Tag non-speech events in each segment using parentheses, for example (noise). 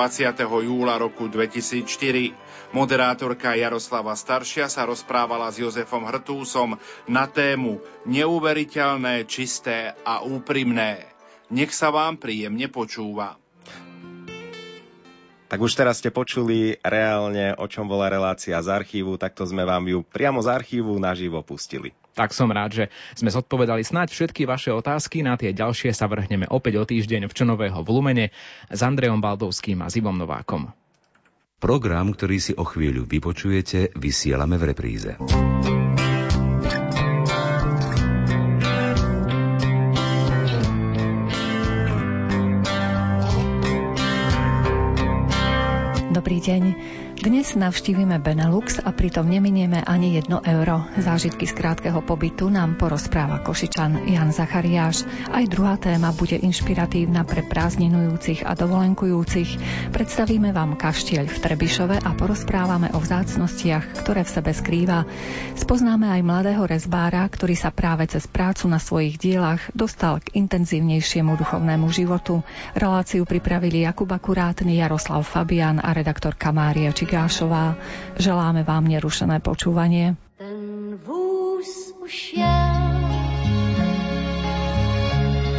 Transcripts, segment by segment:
20. júla roku 2004. Moderátorka Jaroslava Staršia sa rozprávala s Jozefom Hrtúsom na tému Neuveriteľné, čisté a úprimné. Nech sa vám príjemne počúva. Tak už teraz ste počuli reálne, o čom bola relácia z archívu, takto sme vám ju priamo z archívu naživo pustili. Tak som rád, že sme zodpovedali snáď všetky vaše otázky. Na tie ďalšie sa vrhneme opäť o týždeň v Čonového v Lumene s Andrejom Baldovským a Zivom Novákom. Program, ktorý si o chvíľu vypočujete, vysielame v repríze. Dobrý deň. Dnes navštívime Benelux a pritom neminieme ani jedno euro. Zážitky z krátkeho pobytu nám porozpráva Košičan Jan Zachariáš. Aj druhá téma bude inšpiratívna pre prázdninujúcich a dovolenkujúcich. Predstavíme vám kaštieľ v Trebišove a porozprávame o vzácnostiach, ktoré v sebe skrýva. Spoznáme aj mladého rezbára, ktorý sa práve cez prácu na svojich dielach dostal k intenzívnejšiemu duchovnému životu. Reláciu pripravili Jakub Akurátny, Jaroslav Fabian a redaktor Kamária Či Gášová. Želáme vám nerušené počúvanie. Ten vůz už jel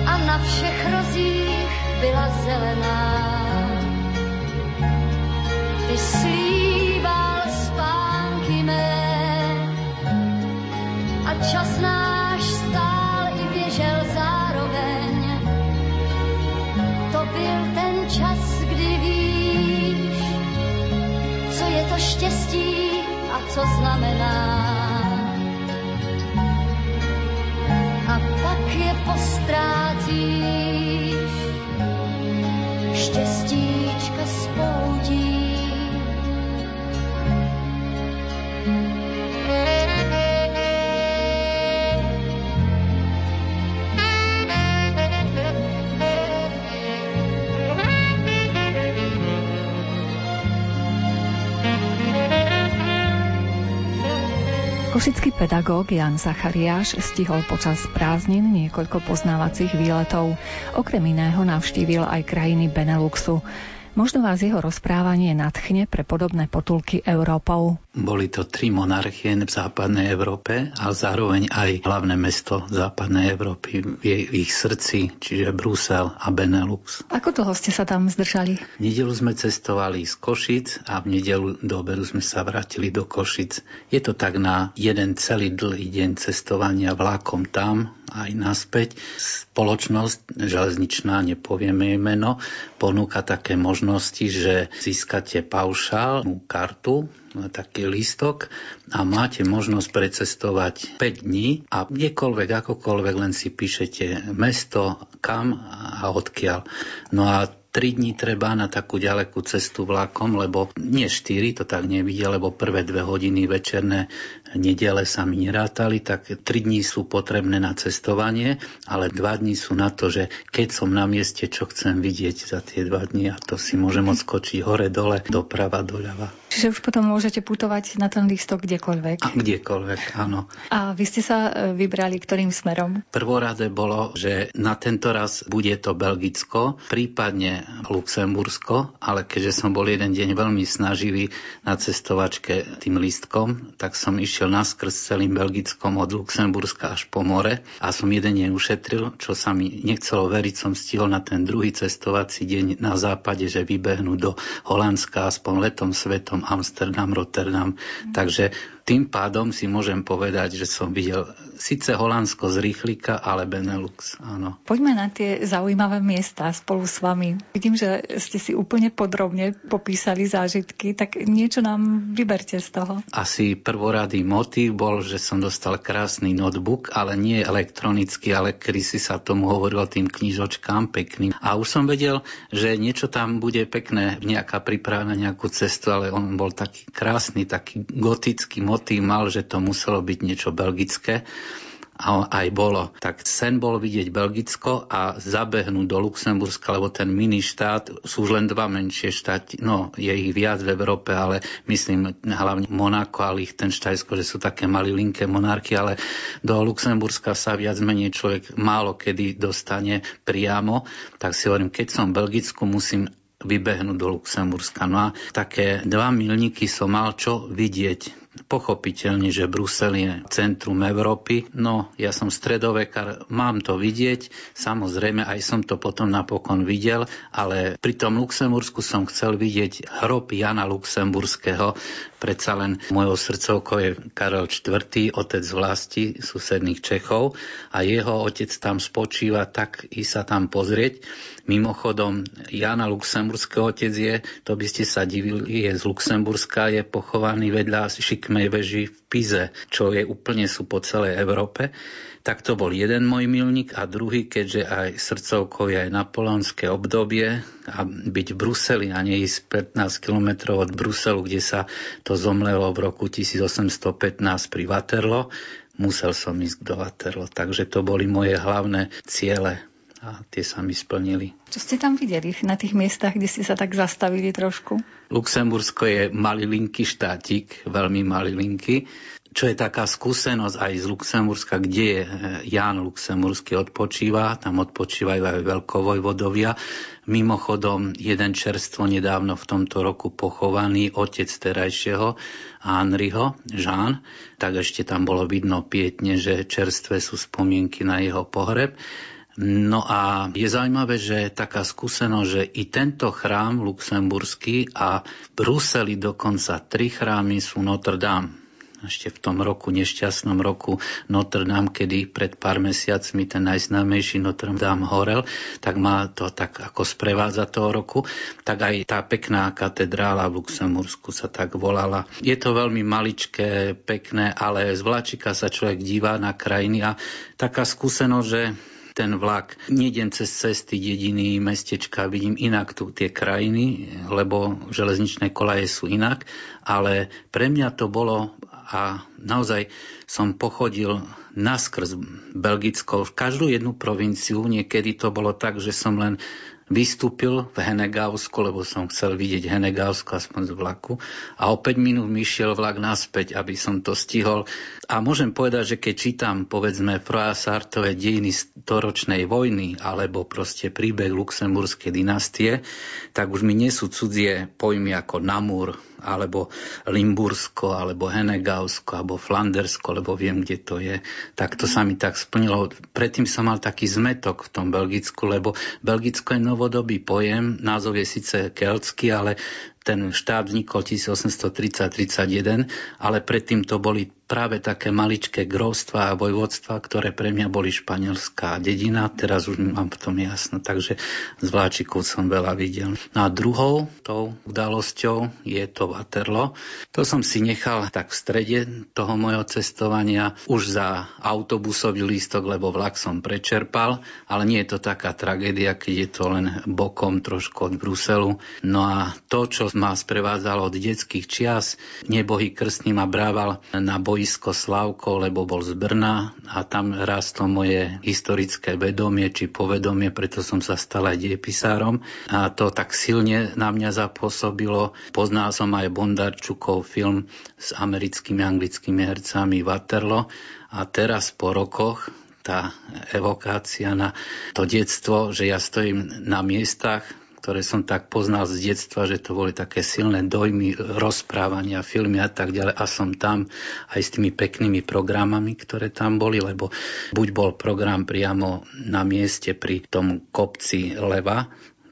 a na všech rozích byla zelená. Ty slíbal spánky mé a čas náš je to štěstí a co znamená. Pedagóg Jan Zachariáš stihol počas prázdnin niekoľko poznávacích výletov. Okrem iného navštívil aj krajiny Beneluxu. Možno vás jeho rozprávanie nadchne pre podobné potulky Európou. Boli to tri monarchie v západnej Európe a zároveň aj hlavné mesto západnej Európy v, jej, v ich srdci, čiže Brusel a Benelux. Ako dlho ste sa tam zdržali? V nedelu sme cestovali z Košic a v nedelu do obedu sme sa vrátili do Košic. Je to tak na jeden celý dlhý deň cestovania vlákom tam, aj naspäť. Spoločnosť železničná, nepovieme jej meno, ponúka také možnosti, že získate paušál, kartu, taký lístok a máte možnosť precestovať 5 dní a kdekoľvek, akokoľvek, len si píšete mesto, kam a odkiaľ. No a 3 dní treba na takú ďalekú cestu vlakom, lebo nie 4, to tak nevidia, lebo prvé dve hodiny večerné nedele sa mi nerátali, tak 3 dní sú potrebné na cestovanie, ale 2 dní sú na to, že keď som na mieste, čo chcem vidieť za tie 2 dní a to si môžem odskočiť hore, dole, doprava, doľava. Čiže už potom môžete putovať na ten lístok kdekoľvek. A kdekoľvek, áno. A vy ste sa e, vybrali ktorým smerom? Prvorade bolo, že na tento raz bude to Belgicko, prípadne Luxembursko, ale keďže som bol jeden deň veľmi snaživý na cestovačke tým lístkom, tak som išiel naskrz celým Belgickom od Luxemburska až po more a som jeden deň ušetril, čo sa mi nechcelo veriť, som stihol na ten druhý cestovací deň na západe, že vybehnú do Holandska aspoň letom svetom Amsterdam, Rotterdam. Takže tým pádom si môžem povedať, že som videl síce Holandsko z rýchlika, ale Benelux, áno. Poďme na tie zaujímavé miesta spolu s vami. Vidím, že ste si úplne podrobne popísali zážitky, tak niečo nám vyberte z toho. Asi prvoradý motív bol, že som dostal krásny notebook, ale nie elektronický, ale kedy si sa tomu hovorilo tým knižočkám pekným. A už som vedel, že niečo tam bude pekné, nejaká príprava na nejakú cestu, ale on bol taký krásny, taký gotický motív mal, že to muselo byť niečo belgické a aj bolo. Tak sen bol vidieť Belgicko a zabehnúť do Luxemburska, lebo ten mini štát, sú už len dva menšie štáty, no je ich viac v Európe, ale myslím hlavne Monako a Liechtensteinsko, že sú také malilinké monarchy, ale do Luxemburska sa viac menej človek málo kedy dostane priamo, tak si hovorím, keď som v Belgicku, musím vybehnúť do Luxemburska. No a také dva milníky som mal čo vidieť Pochopiteľne, že Brusel je centrum Európy. No, ja som stredovekár, mám to vidieť. Samozrejme, aj som to potom napokon videl, ale pri tom Luxembursku som chcel vidieť hrob Jana Luxemburského. Predsa len mojou srdcovkou je Karel IV., otec vlasti susedných Čechov a jeho otec tam spočíva, tak i sa tam pozrieť. Mimochodom, Jana Luxemburského otec je, to by ste sa divili, je z Luxemburska, je pochovaný vedľa šikmej veži v Pize, čo je úplne sú po celej Európe. Tak to bol jeden môj milník a druhý, keďže aj srdcovkou je aj napoleonské obdobie a byť v Bruseli a nie ísť 15 kilometrov od Bruselu, kde sa to zomlelo v roku 1815 pri Waterloo, musel som ísť do Waterloo. Takže to boli moje hlavné ciele a tie sa mi splnili. Čo ste tam videli na tých miestach, kde ste sa tak zastavili trošku? Luxembursko je malilinky štátik, veľmi malilinky, čo je taká skúsenosť aj z Luxemburska, kde je eh, Ján Luxemburský odpočíva, tam odpočívajú aj veľkovojvodovia. Mimochodom, jeden čerstvo nedávno v tomto roku pochovaný, otec terajšieho Henryho, Jean, tak ešte tam bolo vidno pietne, že čerstvé sú spomienky na jeho pohreb. No a je zaujímavé, že taká skúsenosť, že i tento chrám luxemburský a v Bruseli dokonca tri chrámy sú Notre Dame ešte v tom roku, nešťastnom roku Notre Dame, kedy pred pár mesiacmi ten najznámejší Notre Dame horel, tak má to tak ako sprevádza toho roku, tak aj tá pekná katedrála v Luxembursku sa tak volala. Je to veľmi maličké, pekné, ale z vláčika sa človek dívá na krajiny a taká skúsenosť, že ten vlak. Nejdem cez cesty, dediny, mestečka, vidím inak tu tie krajiny, lebo železničné kolaje sú inak, ale pre mňa to bolo a naozaj som pochodil naskrz Belgickou v každú jednu provinciu. Niekedy to bolo tak, že som len vystúpil v Henegausku, lebo som chcel vidieť Henegausku aspoň z vlaku a o 5 minút mi šiel vlak naspäť, aby som to stihol. A môžem povedať, že keď čítam povedzme Froja Sartové dejiny storočnej vojny alebo proste príbeh luxemburskej dynastie, tak už mi nie sú cudzie pojmy ako Namur, alebo Limbursko, alebo Henegausko, alebo Flandersko, lebo viem, kde to je. Tak to sa mi tak splnilo. Predtým som mal taký zmetok v tom Belgicku, lebo Belgicko je novodobý pojem, názov je síce keltský, ale ten štát vznikol 1830-31, ale predtým to boli práve také maličké grovstva a vojvodstva, ktoré pre mňa boli španielská dedina. Teraz už mám v tom jasno, takže z vláčikov som veľa videl. No a druhou tou udalosťou je to Waterloo. To som si nechal tak v strede toho mojho cestovania už za autobusový lístok, lebo vlak som prečerpal, ale nie je to taká tragédia, keď je to len bokom trošku od Bruselu. No a to, čo ma sprevádzalo od detských čias, nebohy krstný ma brával na boisko Slavko, lebo bol z Brna a tam rástlo moje historické vedomie či povedomie, preto som sa stal aj diepisárom. A to tak silne na mňa zapôsobilo. Poznal som aj Bondarčukov film s americkými anglickými hercami Waterloo. A teraz po rokoch tá evokácia na to detstvo, že ja stojím na miestach, ktoré som tak poznal z detstva, že to boli také silné dojmy, rozprávania, filmy a tak ďalej. A som tam aj s tými peknými programami, ktoré tam boli, lebo buď bol program priamo na mieste pri tom kopci Leva,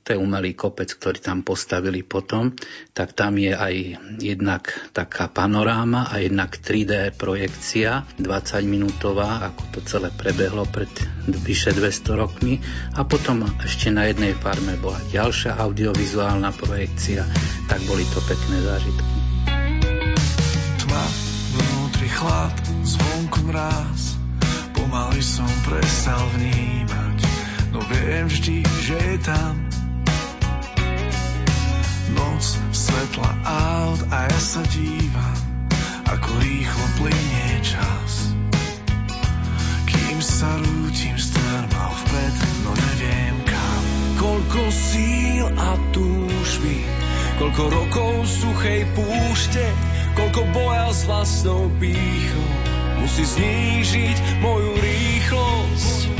to je umelý kopec, ktorý tam postavili potom, tak tam je aj jednak taká panoráma a jednak 3D projekcia 20 minútová, ako to celé prebehlo pred vyše 200 rokmi a potom ešte na jednej farme bola ďalšia audiovizuálna projekcia, tak boli to pekné zážitky. Tma, vnútri chlad, zvonku mráz, pomaly som prestal vnímať, no viem vždy, že je tam Noc, svetla aut a ja sa dívam, ako rýchlo plinie čas. Kým sa rútim strmal vpred, no neviem kam. Koľko síl a túžby, koľko rokov suchej púšte, koľko boja s vlastnou pýchou, musí znížiť moju rýchlosť.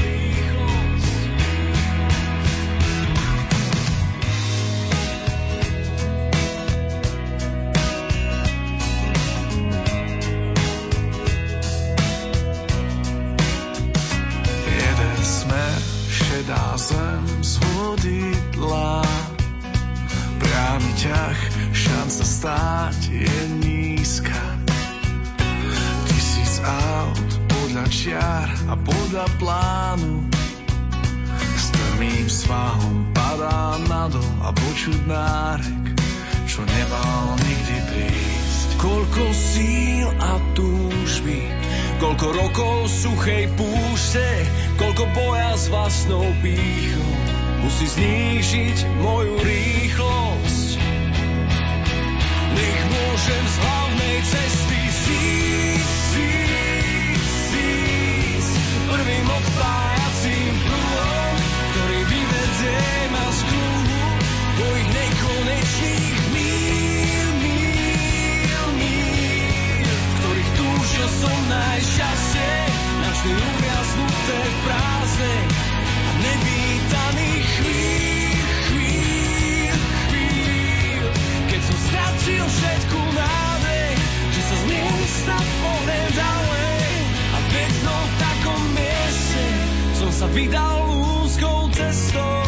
Vydal úzkou cestou.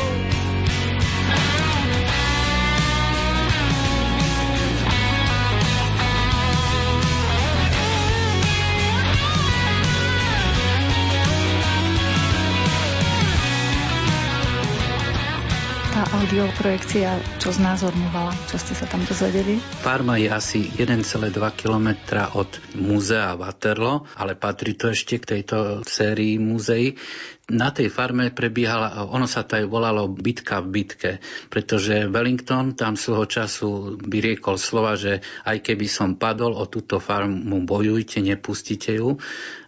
Tá audioprojekcia, čo znázorňovala, čo ste sa tam dozvedeli? Parma je asi 1,2 km od múzea Waterloo, ale patrí to ešte k tejto sérii múzeí. Na tej farme prebiehala, ono sa to aj volalo bitka v bitke, pretože Wellington tam svojho času vyriekol slova, že aj keby som padol o túto farmu, bojujte, nepustite ju.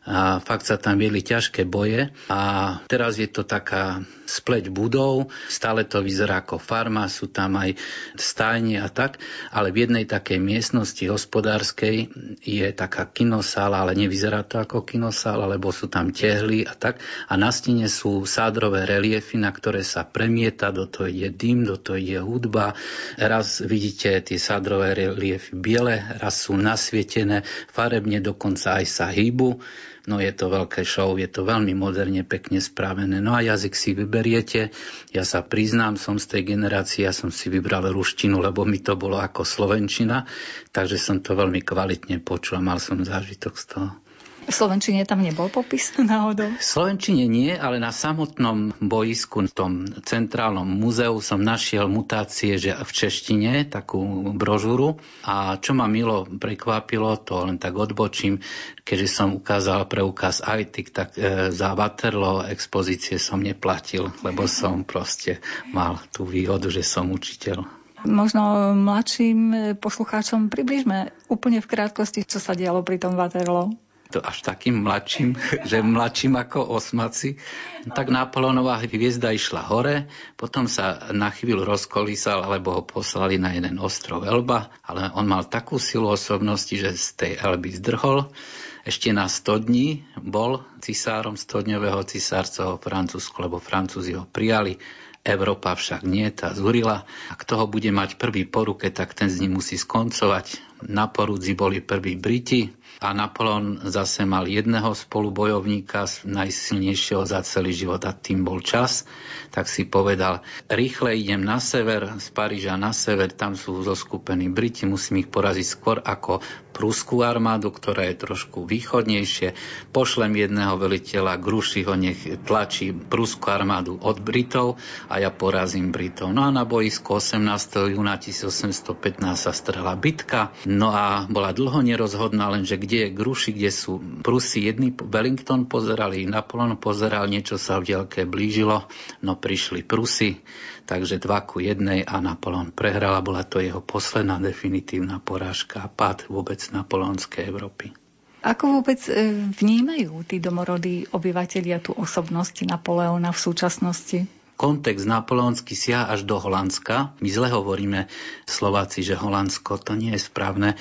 A fakt sa tam viedli ťažké boje. A teraz je to taká spleť budov, stále to vyzerá ako farma, sú tam aj stajne a tak, ale v jednej takej miestnosti hospodárskej je taká kinosála, ale nevyzerá to ako kinosála, lebo sú tam tehly a tak a na stene sú sádrové reliefy, na ktoré sa premieta, do toho ide dym, do toho ide hudba. Raz vidíte tie sádrové reliefy biele, raz sú nasvietené, farebne dokonca aj sa hýbu. No je to veľké show, je to veľmi moderne, pekne spravené. No a jazyk si vyberiete. Ja sa priznám, som z tej generácie, ja som si vybral ruštinu, lebo mi to bolo ako slovenčina, takže som to veľmi kvalitne počul a mal som zážitok z toho. V Slovenčine tam nebol popis (laughs) náhodou? V Slovenčine nie, ale na samotnom boisku, v tom centrálnom múzeu som našiel mutácie že v češtine, takú brožúru. A čo ma milo prekvapilo, to len tak odbočím, keďže som ukázal preukaz ITIC, tak e, za Waterloo expozície som neplatil, lebo som proste mal tú výhodu, že som učiteľ. Možno mladším poslucháčom približme úplne v krátkosti, čo sa dialo pri tom Waterloo to až takým mladším, (laughs) že mladším ako osmaci. Tak Napoleonová hviezda išla hore, potom sa na chvíľu rozkolísal, alebo ho poslali na jeden ostrov Elba, ale on mal takú silu osobnosti, že z tej Elby zdrhol. Ešte na 100 dní bol cisárom 100-dňového cisárcoho Francúzsku, lebo Francúzi ho prijali. Európa však nie, tá zúrila. A kto ho bude mať prvý po ruke, tak ten z ním musí skoncovať. Na porúdzi boli prví Briti, a Napoleon zase mal jedného spolubojovníka, najsilnejšieho za celý život a tým bol čas, tak si povedal, rýchle idem na sever, z Paríža na sever, tam sú zoskupení Briti, musím ich poraziť skôr ako prúskú armádu, ktorá je trošku východnejšie. Pošlem jedného veliteľa Grušiho, nech tlačí prúskú armádu od Britov a ja porazím Britov. No a na boisku 18. júna 1815 sa strela bitka, no a bola dlho nerozhodná, lenže kde je Gruši, kde sú Prusy. Jedný Wellington pozerali, Napoleon pozeral, niečo sa v dielke blížilo, no prišli Prusy takže dva ku jednej a Napoleon prehral a bola to jeho posledná definitívna porážka a pád vôbec napoleonskej Európy. Ako vôbec e, vnímajú tí domorodí obyvateľia tú osobnosť Napoleona v súčasnosti? Kontext napoleonský siaha až do Holandska. My zle hovoríme Slováci, že Holandsko to nie je správne.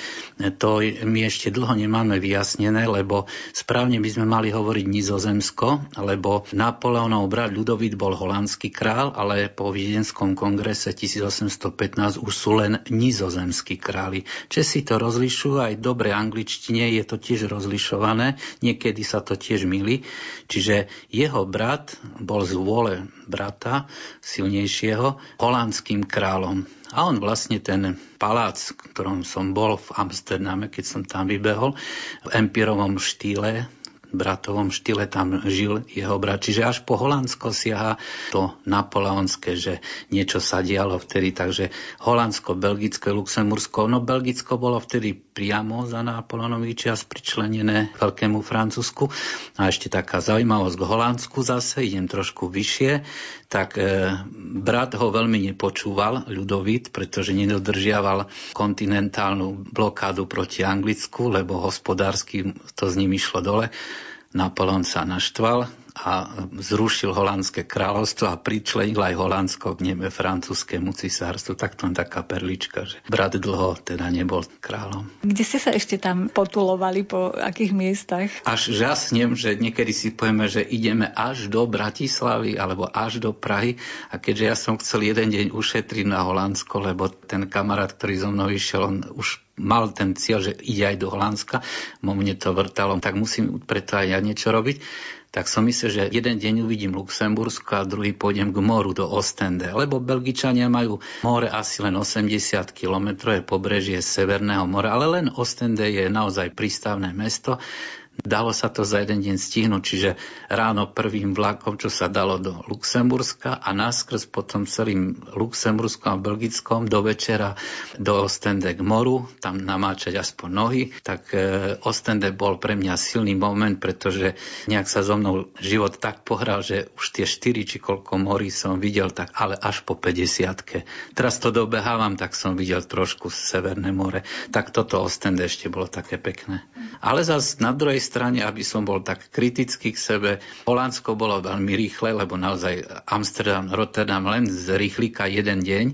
To my ešte dlho nemáme vyjasnené, lebo správne by sme mali hovoriť Nizozemsko, lebo Napoleonov brat Ľudovít bol holandský král, ale po Viedenskom kongrese 1815 už sú len nizozemskí králi. Česi to rozlišujú, aj dobre angličtine je to tiež rozlišované, niekedy sa to tiež milí. Čiže jeho brat bol z vôle brat brata silnejšieho holandským kráľom. A on vlastne ten palác, v ktorom som bol v Amsterdame, keď som tam vybehol, v empirovom štýle, bratovom štýle tam žil jeho brat. Čiže až po Holandsko siaha to napoleonské, že niečo sa dialo vtedy. Takže Holandsko, Belgicko, Luxembursko. No Belgicko bolo vtedy priamo za Napoleonový čas pričlenené Veľkému Francúzsku. A ešte taká zaujímavosť k Holandsku zase, idem trošku vyššie, tak e, brat ho veľmi nepočúval, ľudovit, pretože nedodržiaval kontinentálnu blokádu proti Anglicku, lebo hospodársky to s ním išlo dole. Napoleon sa naštval a zrušil holandské kráľovstvo a pričlenil aj Holandsko k nebe francúzskému cisárstvu. Tak to taká perlička, že brat dlho teda nebol kráľom. Kde ste sa ešte tam potulovali, po akých miestach? Až žasnem, že niekedy si povieme, že ideme až do Bratislavy alebo až do Prahy a keďže ja som chcel jeden deň ušetriť na Holandsko, lebo ten kamarát, ktorý so mnou išiel, on už mal ten cieľ, že ide aj do Holandska, mo mne to vrtalo, tak musím preto aj ja niečo robiť. Tak som myslel, že jeden deň uvidím Luxembursko a druhý pôjdem k moru do Ostende, lebo Belgičania majú more asi len 80 km, je pobrežie Severného mora, ale len Ostende je naozaj prístavné mesto Dalo sa to za jeden deň stihnúť, čiže ráno prvým vlakom, čo sa dalo do Luxemburska a náskrz potom celým Luxemburskom a Belgickom do večera do Ostende k moru, tam namáčať aspoň nohy, tak e, Ostende bol pre mňa silný moment, pretože nejak sa so mnou život tak pohral, že už tie štyri či koľko morí som videl, tak ale až po 50 Teraz to dobehávam, tak som videl trošku Severné more. Tak toto Ostende ešte bolo také pekné. Ale zase na druhej strane, aby som bol tak kritický k sebe, Holandsko bolo veľmi rýchle, lebo naozaj Amsterdam, Rotterdam len z rýchlika jeden deň,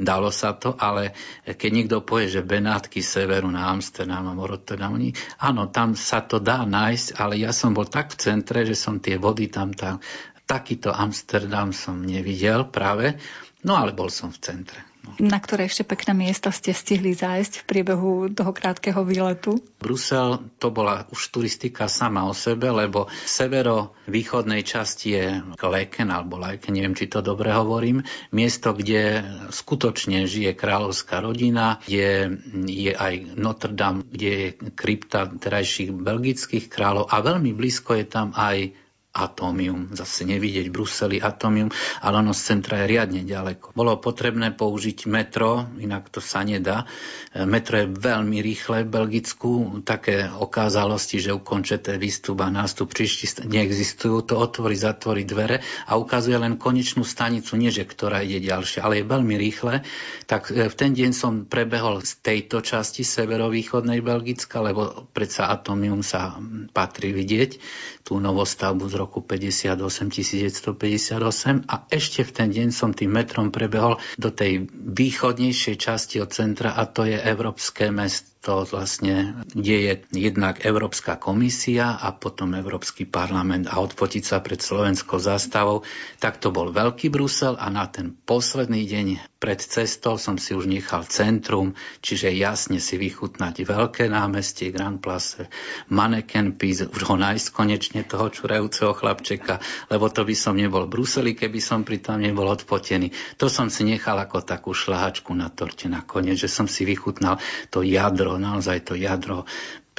dalo sa to, ale keď niekto povie, že Benátky severu na Amsterdam a Rotterdam, áno, tam sa to dá nájsť, ale ja som bol tak v centre, že som tie vody tam, tam takýto Amsterdam som nevidel práve, no ale bol som v centre. Na ktoré ešte pekné miesta ste stihli zájsť v priebehu toho krátkeho výletu? Brusel to bola už turistika sama o sebe, lebo v severo-východnej časti je Leken alebo Leken, neviem, či to dobre hovorím, miesto, kde skutočne žije kráľovská rodina, je, je aj Notre Dame, kde je krypta terajších belgických kráľov a veľmi blízko je tam aj atómium. Zase nevidieť v Bruseli atómium, ale ono z centra je riadne ďaleko. Bolo potrebné použiť metro, inak to sa nedá. E, metro je veľmi rýchle v Belgicku. Také okázalosti, že ukončete výstup a nástup príšti neexistujú. To otvorí, zatvorí dvere a ukazuje len konečnú stanicu, nie že ktorá ide ďalšia, ale je veľmi rýchle. Tak e, v ten deň som prebehol z tejto časti severovýchodnej Belgicka, lebo predsa atómium sa patrí vidieť, tú novostavbu z roku 58 1958 a ešte v ten deň som tým metrom prebehol do tej východnejšej časti od centra a to je Európske mesto. To vlastne, kde je jednak Európska komisia a potom Európsky parlament a odfotiť sa pred slovenskou zástavou, tak to bol Veľký Brusel a na ten posledný deň pred cestou som si už nechal centrum, čiže jasne si vychutnať veľké námestie Grand Place, Mannequin Peace, už ho nájsť konečne toho čurajúceho chlapčeka, lebo to by som nebol v Bruseli, keby som pritom nebol odfotený. To som si nechal ako takú šlahačku na torte nakoniec, že som si vychutnal to jadro, naozaj to jadro,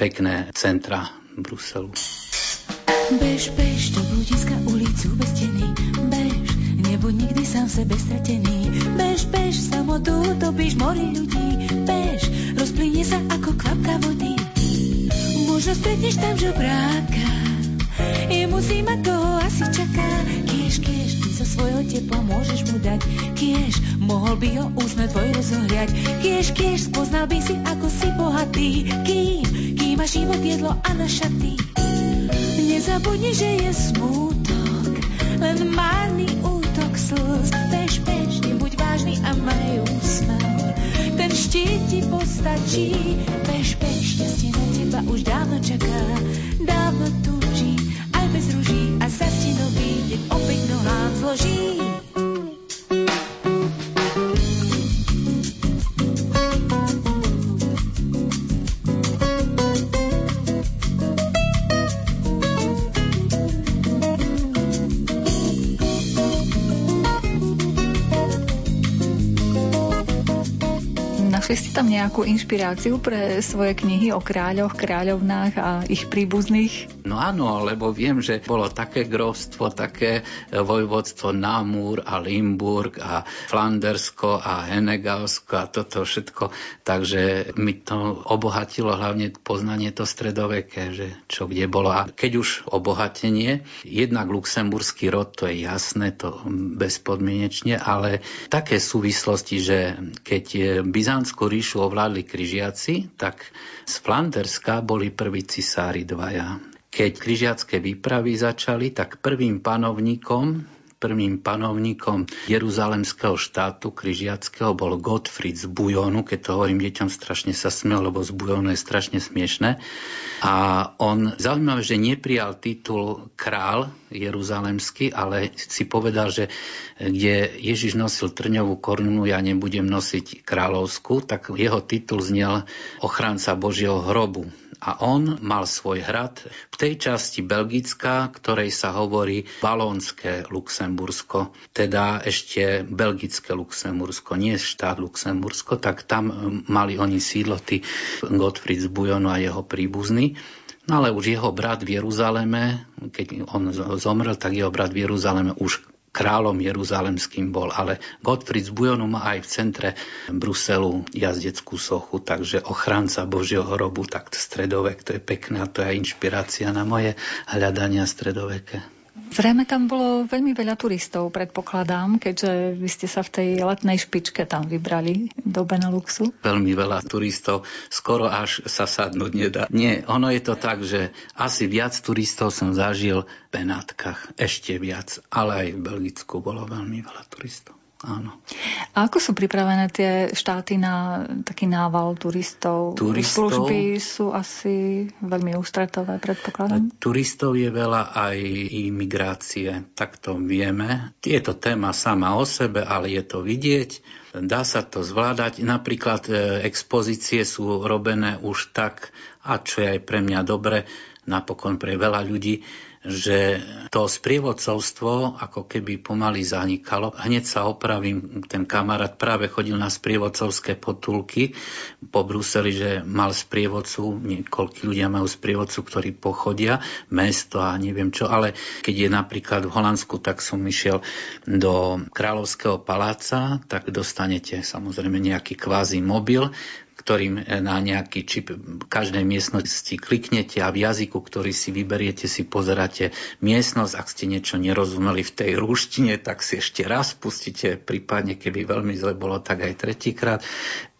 pekné centra Bruselu. Bež, bež do ulicu bez steny, bež, nebuď nikdy sám sebe stratený. Bež, bež, samotu topíš mori ľudí, bež, rozplynie sa ako kvapka vody. Možno stretneš tam žobráka, jemu zima to asi čaká. Kiež, kiež, ty zo svojho tepla môžeš mu dať, kiež, mohol by ho úsme tvoj rozohľať. Kiež, kiež, spoznal by si, ako si bohatý, kým, kým máš život jedlo a na šaty. Nezabudni, že je smútok, len márny útok slz. Bež, bež, nebuď vážny a maj úsmev. Ten štít ti postačí, bež, bež, šťastie na teba už dávno čaká. Dávno túži, aj bez ruží a sa ti nový deň opäť nohám zloží. Tam nejakú inšpiráciu pre svoje knihy o kráľoch, kráľovnách a ich príbuzných? No áno, lebo viem, že bolo také grovstvo, také vojvodstvo Namur a Limburg a Flandersko a Henegalsko a toto všetko. Takže mi to obohatilo hlavne poznanie to stredoveké, že čo kde bolo. A keď už obohatenie, jednak luxemburský rod, to je jasné, to bezpodmienečne, ale také súvislosti, že keď Byzantskú ríšu ovládli križiaci, tak z Flanderska boli prví cisári dvaja. Keď križiacké výpravy začali, tak prvým panovníkom prvým panovníkom Jeruzalemského štátu križiackého bol Gottfried z Bujonu, keď to hovorím deťom strašne sa smiel, lebo z Bujonu je strašne smiešné. A on zaujímavé, že neprijal titul král jeruzalemský, ale si povedal, že kde Ježiš nosil trňovú korunu, ja nebudem nosiť kráľovskú, tak jeho titul znel ochranca Božieho hrobu a on mal svoj hrad v tej časti Belgická, ktorej sa hovorí Balónske Luxembursko, teda ešte Belgické Luxembursko, nie štát Luxembursko, tak tam mali oni sídlo, tí Gottfried z Bujonu a jeho príbuzní. No ale už jeho brat v Jeruzaleme, keď on zomrel, tak jeho brat v Jeruzaleme už kráľom jeruzalemským bol, ale Gottfried z Bujonu má aj v centre Bruselu jazdeckú sochu, takže ochranca Božieho hrobu, tak stredovek, to je pekné a to je inšpirácia na moje hľadania stredoveké. Zrejme tam bolo veľmi veľa turistov, predpokladám, keďže vy ste sa v tej letnej špičke tam vybrali do Beneluxu. Veľmi veľa turistov, skoro až sa sadnúť nedá. Nie, ono je to tak, že asi viac turistov som zažil v Benátkach, ešte viac, ale aj v Belgicku bolo veľmi veľa turistov. Áno. A ako sú pripravené tie štáty na taký nával turistov? turistov Služby sú asi veľmi ústretové, predpokladám? Turistov je veľa aj imigrácie, tak to vieme. Je to téma sama o sebe, ale je to vidieť. Dá sa to zvládať. Napríklad e, expozície sú robené už tak, a čo je aj pre mňa dobre, napokon pre veľa ľudí, že to sprievodcovstvo ako keby pomaly zanikalo. Hneď sa opravím, ten kamarát práve chodil na sprievodcovské potulky po Bruseli, že mal sprievodcu, niekoľkí ľudia majú sprievodcu, ktorí pochodia, mesto a neviem čo, ale keď je napríklad v Holandsku, tak som išiel do Kráľovského paláca, tak dostanete samozrejme nejaký kvázi mobil, ktorým na nejaký čip každej miestnosti kliknete a v jazyku, ktorý si vyberiete, si pozeráte miestnosť. Ak ste niečo nerozumeli v tej rúštine, tak si ešte raz pustíte, prípadne keby veľmi zle bolo, tak aj tretíkrát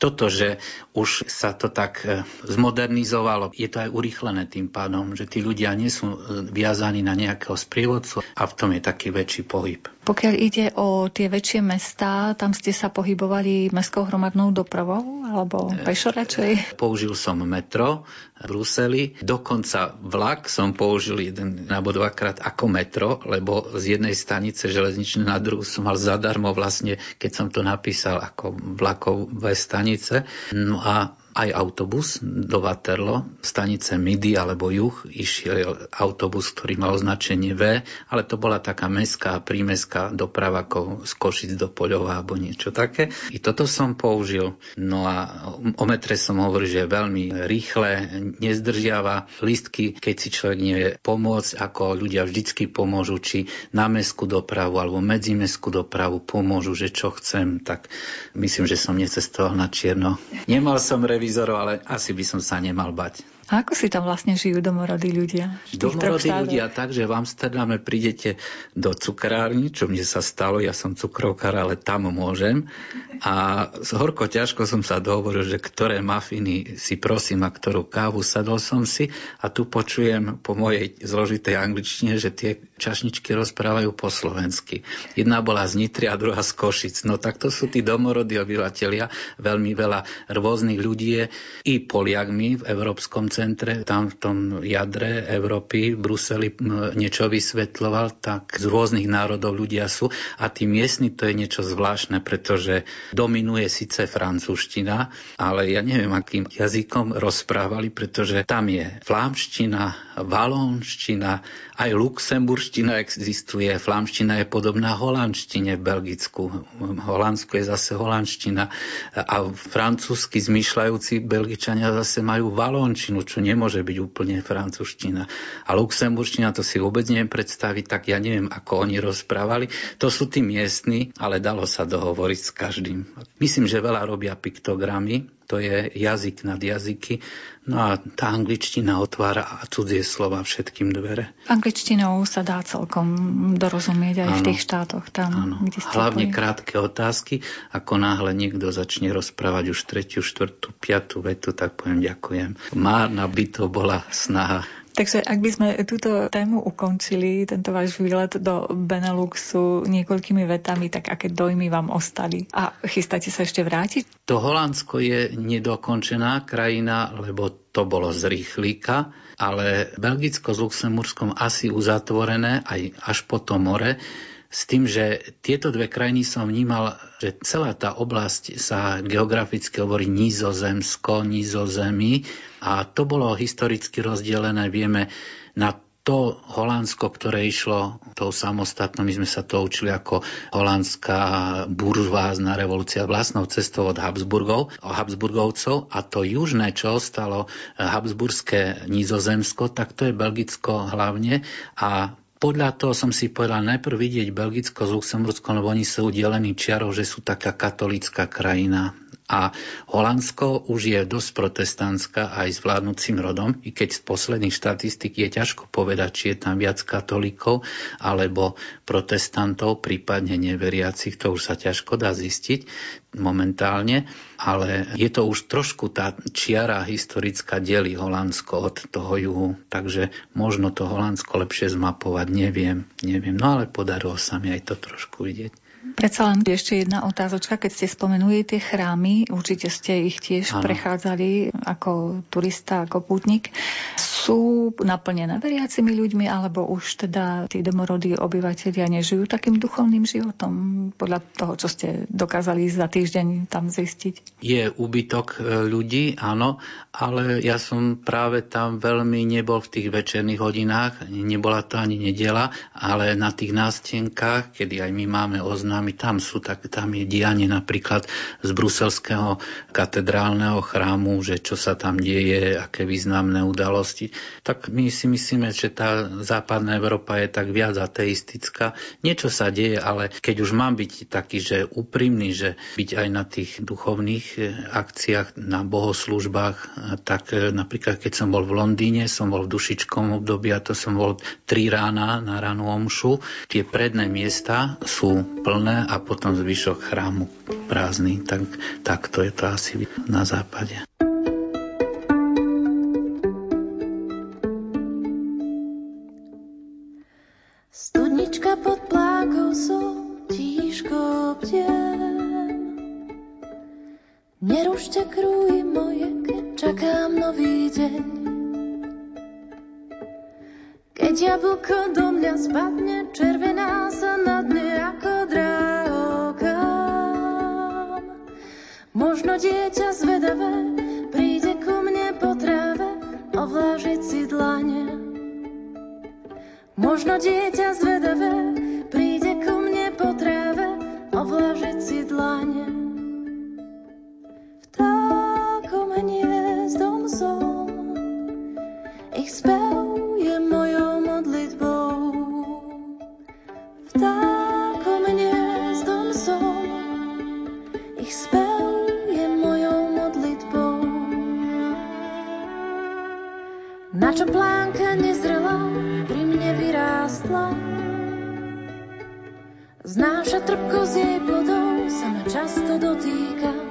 toto, že už sa to tak e, zmodernizovalo, je to aj urýchlené tým pádom, že tí ľudia nie sú e, viazaní na nejakého sprievodcu a v tom je taký väčší pohyb. Pokiaľ ide o tie väčšie mestá, tam ste sa pohybovali mestskou hromadnou dopravou alebo e, pešo radšej? Použil som metro v Bruseli, dokonca vlak som použil jeden alebo dvakrát ako metro, lebo z jednej stanice železničnej na druhú som mal zadarmo vlastne, keď som to napísal ako vlakové stanice stanice. No a aj autobus do Waterlo, stanice Midi alebo Juh, išiel autobus, ktorý mal označenie V, ale to bola taká mestská, prímeská doprava ako z Košic do Poľova alebo niečo také. I toto som použil. No a o metre som hovoril, že je veľmi rýchle, nezdržiava listky, keď si človek nevie pomôcť, ako ľudia vždycky pomôžu, či na mestskú dopravu alebo medzimestskú dopravu pomôžu, že čo chcem, tak myslím, že som necestoval na čierno. Nemal som revi- televízorov, ale asi by som sa nemal bať. A ako si tam vlastne žijú domorodí ľudia? Domorodí ľudia tak, že v Amsterdame prídete do cukrárny, čo mne sa stalo, ja som cukrovkár, ale tam môžem. A horko ťažko som sa dohovoril, že ktoré mafiny si prosím a ktorú kávu sadol som si a tu počujem po mojej zložitej angličtine, že tie čašničky rozprávajú po slovensky. Jedna bola z Nitry a druhá z Košic. No tak to sú tí domorodí obyvateľia. Veľmi veľa rôznych ľudí je i Poliakmi v Európskom centre, tam v tom jadre Európy, v Bruseli niečo vysvetľoval, tak z rôznych národov ľudia sú. A tí miestni to je niečo zvláštne, pretože dominuje síce francúzština, ale ja neviem, akým jazykom rozprávali, pretože tam je flámština, valónština, aj luxemburština existuje, flámština je podobná holandštine v Belgicku, v je zase holandština. A francúzsky zmyšľajúci Belgičania zase majú valónčinu, čo nemôže byť úplne francúzština. A luxemburština to si vôbec neviem predstaviť, tak ja neviem, ako oni rozprávali. To sú tí miestni, ale dalo sa dohovoriť s každým. Myslím, že veľa robia piktogramy, to je jazyk nad jazyky. No a tá angličtina otvára cudzie slova všetkým dvere. Angličtinou sa dá celkom dorozumieť aj ano. v tých štátoch. Tam, ano. kde Hlavne boli. krátke otázky. Ako náhle niekto začne rozprávať už tretiu, štvrtú, piatú vetu, tak poviem ďakujem. Márna by to bola snaha Takže ak by sme túto tému ukončili, tento váš výlet do Beneluxu niekoľkými vetami, tak aké dojmy vám ostali? A chystáte sa ešte vrátiť? To Holandsko je nedokončená krajina, lebo to bolo z rýchlíka, ale Belgicko s Luxemburskom asi uzatvorené aj až po to more s tým, že tieto dve krajiny som vnímal, že celá tá oblasť sa geograficky hovorí nízozemsko, nízozemí a to bolo historicky rozdelené, vieme, na to Holandsko, ktoré išlo tou samostatnou, my sme sa to učili ako holandská buržvázna revolúcia vlastnou cestou od Habsburgov, Habsburgovcov. A to južné, čo ostalo Habsburské nízozemsko, tak to je Belgicko hlavne. A podľa toho som si povedal najprv vidieť Belgicko s Luxemburskom, lebo oni sú udelení čiarou, že sú taká katolická krajina. A Holandsko už je dosť protestantská aj s vládnúcim rodom, i keď z posledných štatistik je ťažko povedať, či je tam viac katolíkov alebo protestantov, prípadne neveriacich, to už sa ťažko dá zistiť momentálne, ale je to už trošku tá čiara historická delí Holandsko od toho juhu, takže možno to Holandsko lepšie zmapovať, neviem, neviem, no ale podarilo sa mi aj to trošku vidieť. Predsa len ešte jedna otázočka, keď ste spomenuli tie chrámy, určite ste ich tiež ano. prechádzali ako turista, ako pútnik. Sú naplnené veriacimi ľuďmi, alebo už teda tí domorodí obyvateľia nežijú takým duchovným životom, podľa toho, čo ste dokázali za týždeň tam zistiť? Je úbytok e, ľudí, áno, ale ja som práve tam veľmi nebol v tých večerných hodinách, nebola to ani nedela, ale na tých nástenkách, kedy aj my máme oznám nami tam sú, tak tam je dianie napríklad z bruselského katedrálneho chrámu, že čo sa tam deje, aké významné udalosti. Tak my si myslíme, že tá západná Európa je tak viac ateistická. Niečo sa deje, ale keď už mám byť taký, že úprimný, že byť aj na tých duchovných eh, akciách, na bohoslužbách, tak eh, napríklad keď som bol v Londýne, som bol v dušičkom období a to som bol tri rána na ránu omšu. Tie predné miesta sú plné plné a potom zvyšok chrámu prázdny. Tak, tak to je to asi na západe. Studnička pod plákou sú tížko Nerušte krúj moje, keď čakám nový deň. Keď jablko do mňa spadne, červená sa na dne Možno dieťa zvedavé príde ku mne po tráve ovlážiť si dlane. Možno dieťa zvedavé príde ku mne po tráve ovlážiť si dlane. Znáša trpko z jej plodov sa ma často dotýka.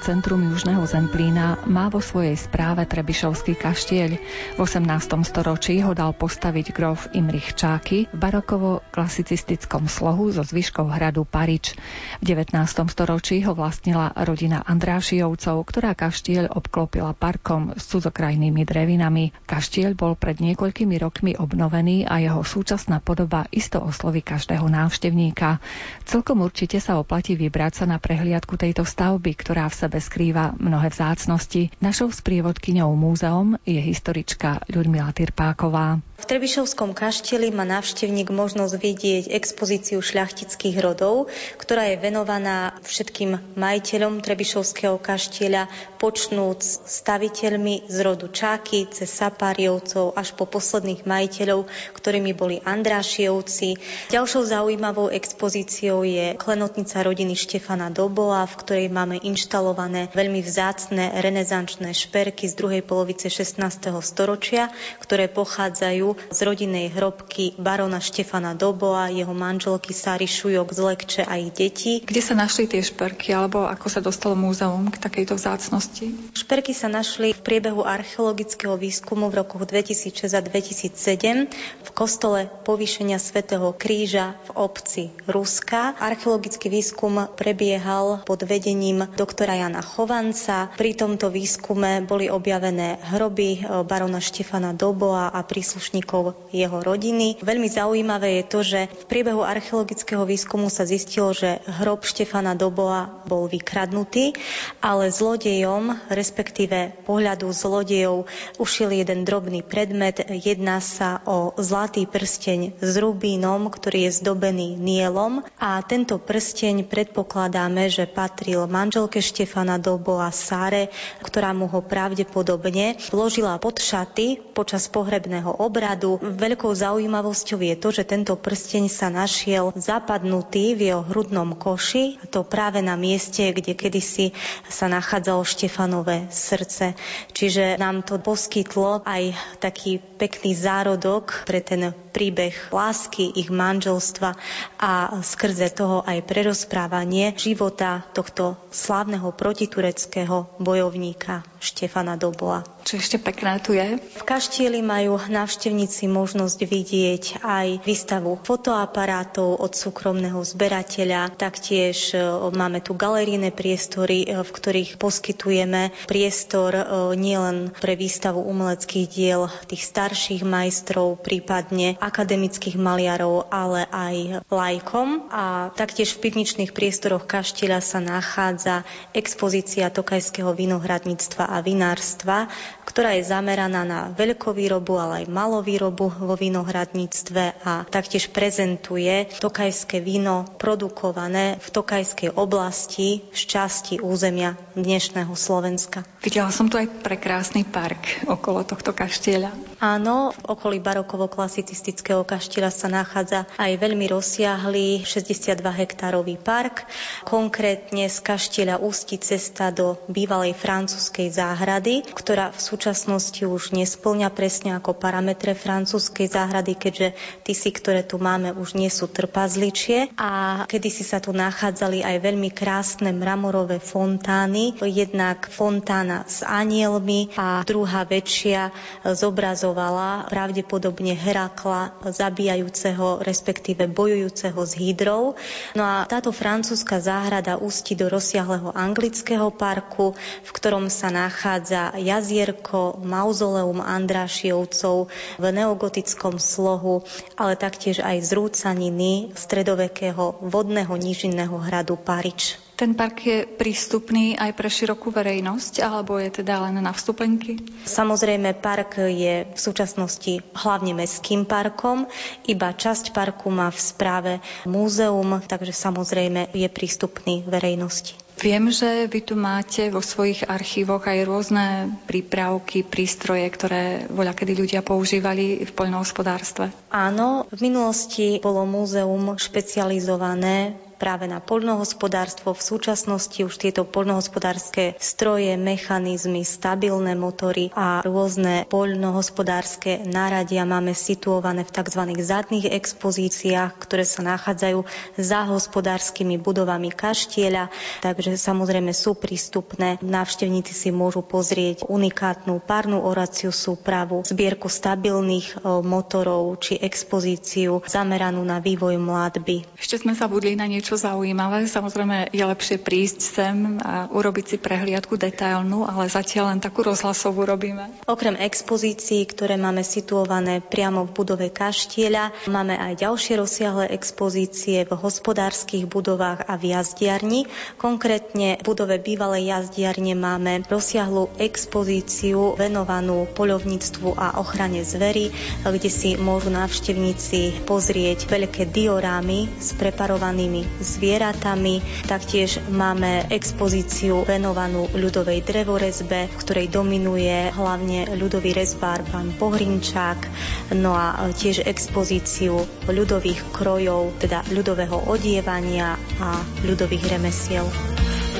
Centrum Južného Zemplína má vo svojej správe Trebišovský kaštieľ. V 18. storočí ho dal postaviť grof Imrich Čáky v barokovo-klasicistickom slohu so zvyškou hradu Parič. V 19. storočí ho vlastnila rodina Andrášijovcov, ktorá kaštieľ obklopila parkom s cudzokrajnými drevinami. Kaštieľ bol pred niekoľkými rokmi obnovený a jeho súčasná podoba isto osloví každého návštevníka. Celkom určite sa oplatí vybrať sa na prehliadku tejto stavby, ktorá v sebe skrýva mnohé vzácnosti. Našou sprievodkyňou múzeum je historička Ľudmila Tyrpáková. V Trebišovskom kaštieli má návštevník možnosť vidieť expozíciu šľachtických rodov, ktorá je venovaná všetkým majiteľom Trebišovského kaštieľa, počnúc staviteľmi z rodu Čáky, cez Sapáriovcov až po posledných majiteľov, ktorými boli Andrášievci. Ďalšou zaujímavou expozíciou je klenotnica rodiny Štefana Dobola, v ktorej máme inštalované veľmi vzácne renesančné šperky z druhej polovice 16. storočia, ktoré pochádzajú z rodinnej hrobky barona Štefana Doboa, jeho manželky Sary Šujok z Lekče a ich detí. Kde sa našli tie šperky, alebo ako sa dostalo múzeum k takejto vzácnosti? Šperky sa našli v priebehu archeologického výskumu v rokoch 2006 a 2007 v kostole povýšenia svätého Kríža v obci Ruska. Archeologický výskum prebiehal pod vedením doktora Jana Chovanca. Pri tomto výskume boli objavené hroby barona Štefana Doboa a príslušníkov príslušníkov jeho rodiny. Veľmi zaujímavé je to, že v priebehu archeologického výskumu sa zistilo, že hrob Štefana Doboa bol vykradnutý, ale zlodejom, respektíve pohľadu zlodejov, ušiel jeden drobný predmet. Jedná sa o zlatý prsteň s rubínom, ktorý je zdobený nielom a tento prsteň predpokladáme, že patril manželke Štefana Doboa Sáre, ktorá mu ho pravdepodobne vložila pod šaty počas pohrebného obradu obradu veľkou zaujímavosťou je to, že tento prsteň sa našiel zapadnutý v jeho hrudnom koši, a to práve na mieste, kde kedysi sa nachádzalo Štefanové srdce. Čiže nám to poskytlo aj taký pekný zárodok pre ten príbeh lásky, ich manželstva a skrze toho aj prerozprávanie života tohto slávneho protitureckého bojovníka Štefana Dobola. Čo ešte pekné tu je? V kaštieli majú návštevníci návštevníci možnosť vidieť aj výstavu fotoaparátov od súkromného zberateľa. Taktiež e, máme tu galerijné priestory, e, v ktorých poskytujeme priestor e, nielen pre výstavu umeleckých diel tých starších majstrov, prípadne akademických maliarov, ale aj lajkom. A taktiež v pivničných priestoroch kaštieľa sa nachádza expozícia tokajského vinohradníctva a vinárstva, ktorá je zameraná na veľkovýrobu, ale aj malovýrobu výrobu vo vinohradníctve a taktiež prezentuje tokajské víno produkované v tokajskej oblasti z časti územia dnešného Slovenska. Videla som tu aj prekrásny park okolo tohto kaštieľa. Áno, v okolí barokovo-klasicistického kaštieľa sa nachádza aj veľmi rozsiahlý 62 hektárový park. Konkrétne z kaštieľa ústi cesta do bývalej francúzskej záhrady, ktorá v súčasnosti už nesplňa presne ako parametre francúzskej záhrady, keďže si, ktoré tu máme, už nie sú trpazličie. A kedysi sa tu nachádzali aj veľmi krásne mramorové fontány. Jednak fontána s anielmi a druhá väčšia zobrazovala pravdepodobne Herakla zabíjajúceho, respektíve bojujúceho s hydrou. No a táto francúzska záhrada ústi do rozsiahleho anglického parku, v ktorom sa nachádza jazierko, mauzoleum Andrášiovcov v neogotickom slohu, ale taktiež aj zrúcaniny stredovekého vodného nížinného hradu Parič. Ten park je prístupný aj pre širokú verejnosť, alebo je teda len na vstupenky? Samozrejme, park je v súčasnosti hlavne mestským parkom. Iba časť parku má v správe múzeum, takže samozrejme je prístupný verejnosti. Viem, že vy tu máte vo svojich archívoch aj rôzne prípravky, prístroje, ktoré voľa kedy ľudia používali v poľnohospodárstve. Áno, v minulosti bolo múzeum špecializované práve na poľnohospodárstvo. V súčasnosti už tieto poľnohospodárske stroje, mechanizmy, stabilné motory a rôzne poľnohospodárske náradia máme situované v tzv. zadných expozíciách, ktoré sa nachádzajú za hospodárskymi budovami kaštieľa, takže samozrejme sú prístupné. Návštevníci si môžu pozrieť unikátnu párnu oraciu súpravu, zbierku stabilných e, motorov či expozíciu zameranú na vývoj mladby. Ešte sme zabudli na niečo zaujímavé. Samozrejme je lepšie prísť sem a urobiť si prehliadku detailnú, ale zatiaľ len takú rozhlasovú robíme. Okrem expozícií, ktoré máme situované priamo v budove kaštieľa, máme aj ďalšie rozsiahle expozície v hospodárskych budovách a v jazdiarni. Konkrétne v budove bývalej jazdiarne máme rozsiahlu expozíciu venovanú poľovníctvu a ochrane zvery, kde si môžu návštevníci pozrieť veľké diorámy s preparovanými zvieratami. Taktiež máme expozíciu venovanú ľudovej drevorezbe, v ktorej dominuje hlavne ľudový rezbár pán Pohrinčák, no a tiež expozíciu ľudových krojov, teda ľudového odievania a ľudových remesiel.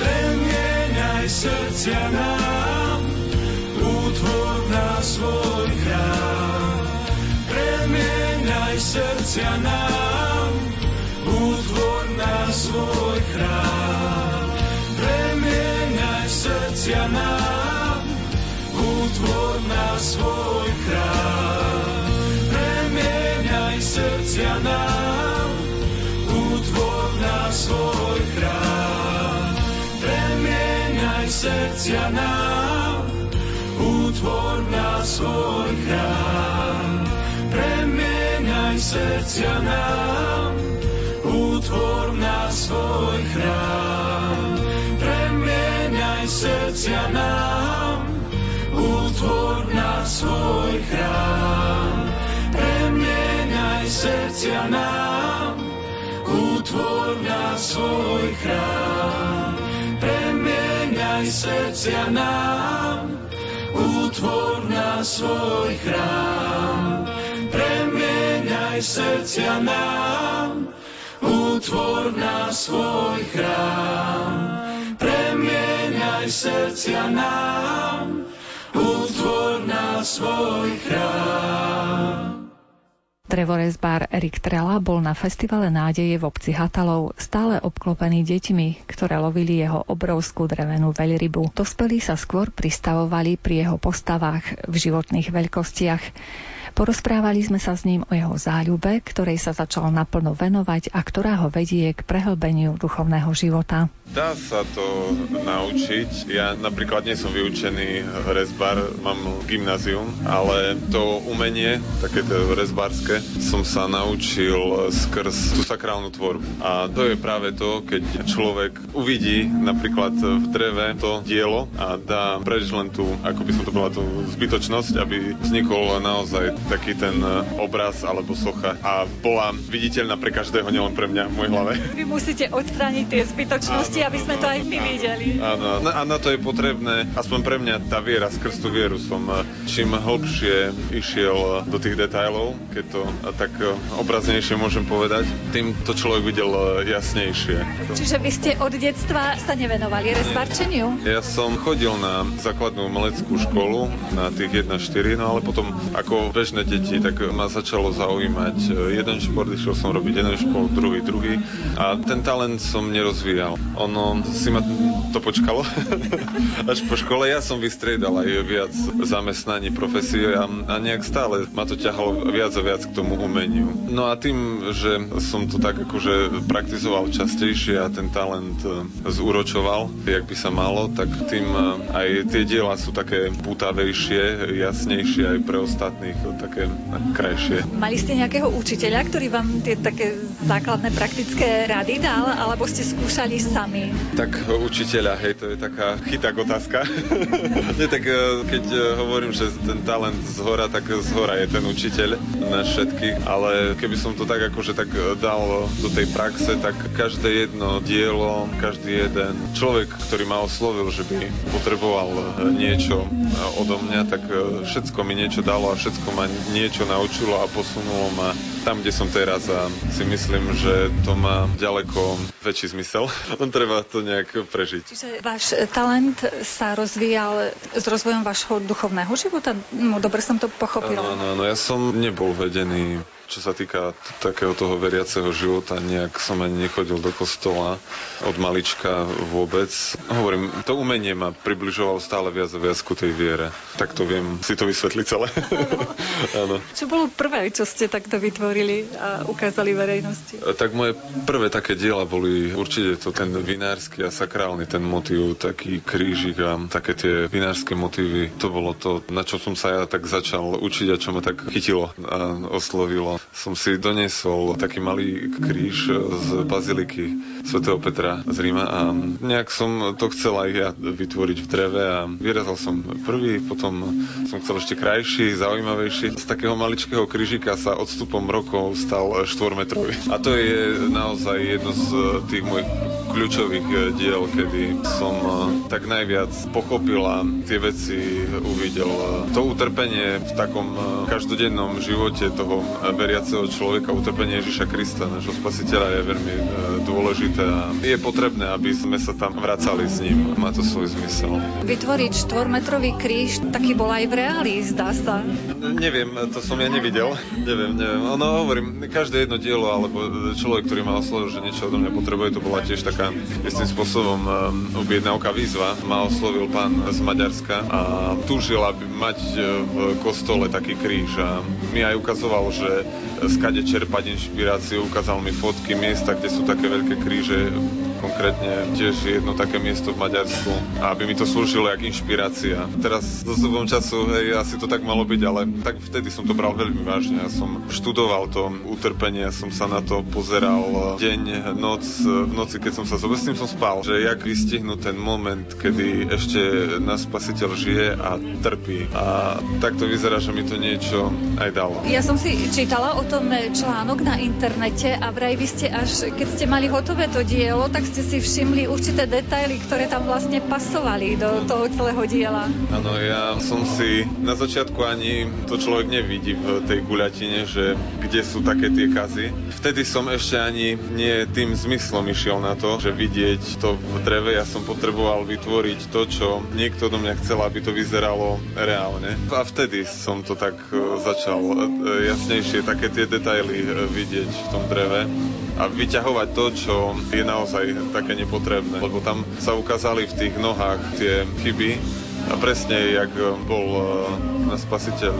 Premieňaj srdcia nám, útvor na svoj chrám. Premieňaj srdcia nám, útvor na svoj chrám. Premieňaj srdcia nám, útvor na svoj chrám. Premieňaj srdcia nám, útvor na svoj chrám. Premieňaj srdcia nám, útvor na svoj chrám. Premieňaj srdcia nám, útvor na svoj chrám. Premieňaj srdcia nám, útvor na svoj chrám. Premieňaj srdcia nám, útvor na svoj chrám. Premieňaj srdcia nám, útvor na svoj chrám. Premieňaj srdcia nám, útvor na svoj chrám. Premieňaj srdcia nám, útvor na svoj chrám. Drevorezbár Erik Trela bol na festivale nádeje v obci Hatalov stále obklopený deťmi, ktoré lovili jeho obrovskú drevenú veľrybu. Dospelí sa skôr pristavovali pri jeho postavách v životných veľkostiach. Porozprávali sme sa s ním o jeho záľube, ktorej sa začal naplno venovať a ktorá ho vedie k prehlbeniu duchovného života. Dá sa to naučiť. Ja napríklad nie som vyučený rezbar, mám gymnázium, ale to umenie, také to rezbárske, som sa naučil skrz tú sakrálnu tvorbu. A to je práve to, keď človek uvidí napríklad v dreve to dielo a dá preč len tú, ako by som to bola tú zbytočnosť, aby vznikol naozaj taký ten e, obraz alebo socha a bola viditeľná pre každého, nielen pre mňa v mojej hlave. Vy musíte odstrániť tie zbytočnosti, áno, aby sme to aj my videli. Áno, a na to je potrebné, aspoň pre mňa tá viera, skrz tú vieru som e, čím hlbšie išiel do tých detajlov, keď to tak e, obraznejšie môžem povedať, tým to človek videl jasnejšie. Čiže vy ste od detstva sa nevenovali rezbarčeniu? Ja som chodil na základnú umeleckú školu na tých 1-4, no ale potom ako bež bežné deti, tak ma začalo zaujímať e, jeden šport, išiel som robiť jeden šport, druhý, druhý a ten talent som nerozvíjal. Ono si ma to počkalo (laughs) až po škole. Ja som vystriedal aj viac zamestnaní, profesie a, a nejak stále ma to ťahalo viac a viac k tomu umeniu. No a tým, že som to tak akože praktizoval častejšie a ten talent e, zúročoval, jak by sa malo, tak tým e, aj tie diela sú také pútavejšie, jasnejšie aj pre ostatných také krajšie. Mali ste nejakého učiteľa, ktorý vám tie také základné praktické rady dal, alebo ste skúšali sami? Tak učiteľa, hej, to je taká chyták otázka. (laughs) Nie, tak e, keď e, hovorím, že ten talent z hora, tak z hora je ten učiteľ na všetkých, ale keby som to tak akože tak dal do tej praxe, tak každé jedno dielo, každý jeden človek, ktorý ma oslovil, že by potreboval niečo odo mňa, tak všetko mi niečo dalo a všetko ma niečo naučilo a posunulo ma tam, kde som teraz a si myslím, že to má ďaleko väčší zmysel. (laughs) Len treba to nejak prežiť. Čiže váš talent sa rozvíjal s rozvojom vášho duchovného života? No, dobre som to pochopila. Áno, áno, ja som nebol vedený čo sa týka takého toho veriaceho života, nejak som ani nechodil do kostola od malička vôbec. Hovorím, to umenie ma približovalo stále viac a viac ku tej viere. Tak to viem si to vysvetliť celé. (laughs) Áno. Čo bolo prvé, čo ste takto vytvorili a ukázali verejnosti? Tak moje prvé také diela boli určite to ten vinársky a sakrálny, ten motív, taký krížik a také tie vinárske motívy. To bolo to, na čo som sa ja tak začal učiť a čo ma tak chytilo a oslovilo som si doniesol taký malý kríž z baziliky svätého Petra z Ríma a nejak som to chcel aj ja vytvoriť v dreve a vyrazal som prvý, potom som chcel ešte krajší, zaujímavejší. Z takého maličkého krížika sa odstupom rokov stal štvormetrový. A to je naozaj jedno z tých mojich kľúčových diel, kedy som tak najviac pochopil a tie veci uvidel. To utrpenie v takom každodennom živote toho veriaceho človeka, utrpenie Ježiša Krista, nášho spasiteľa, je veľmi dôležité a je potrebné, aby sme sa tam vracali s ním. Má to svoj zmysel. Vytvoriť štvormetrový kríž, taký bol aj v reáli, zdá sa. Neviem, to som ja nevidel. (laughs) neviem, neviem. Ono hovorím, každé jedno dielo, alebo človek, ktorý ma oslovil, že niečo odo mňa potrebuje, to bola tiež taká istým spôsobom e, objednávka výzva. Ma oslovil pán z Maďarska a túžil, aby mať e, v kostole taký kríž a mi aj ukazoval, že skade čerpať inšpiráciu, ukázal mi fotky miesta, kde sú také veľké kríže, konkrétne tiež jedno také miesto v Maďarsku, aby mi to slúžilo jak inšpirácia. Teraz so zubom času, hej, asi to tak malo byť, ale tak vtedy som to bral veľmi vážne. Ja som študoval to utrpenie, som sa na to pozeral deň, noc, v noci, keď som sa s tým som spal, že jak vystihnúť ten moment, kedy ešte nás spasiteľ žije a trpí. A tak to vyzerá, že mi to niečo aj dalo. Ja som si čítala o tom článok na internete a vraj vy ste až, keď ste mali hotové to dielo, tak ste si všimli určité detaily, ktoré tam vlastne pasovali do toho celého diela. Áno, ja som si na začiatku ani to človek nevidí v tej guľatine, že kde sú také tie kazy. Vtedy som ešte ani nie tým zmyslom išiel na to, že vidieť to v dreve. Ja som potreboval vytvoriť to, čo niekto do mňa chcel, aby to vyzeralo reálne. A vtedy som to tak e, začal e, jasnejšie také tie detaily e, vidieť v tom dreve a vyťahovať to, čo je naozaj také nepotrebné. Lebo tam sa ukázali v tých nohách tie chyby a presne, jak bol na spasiteľ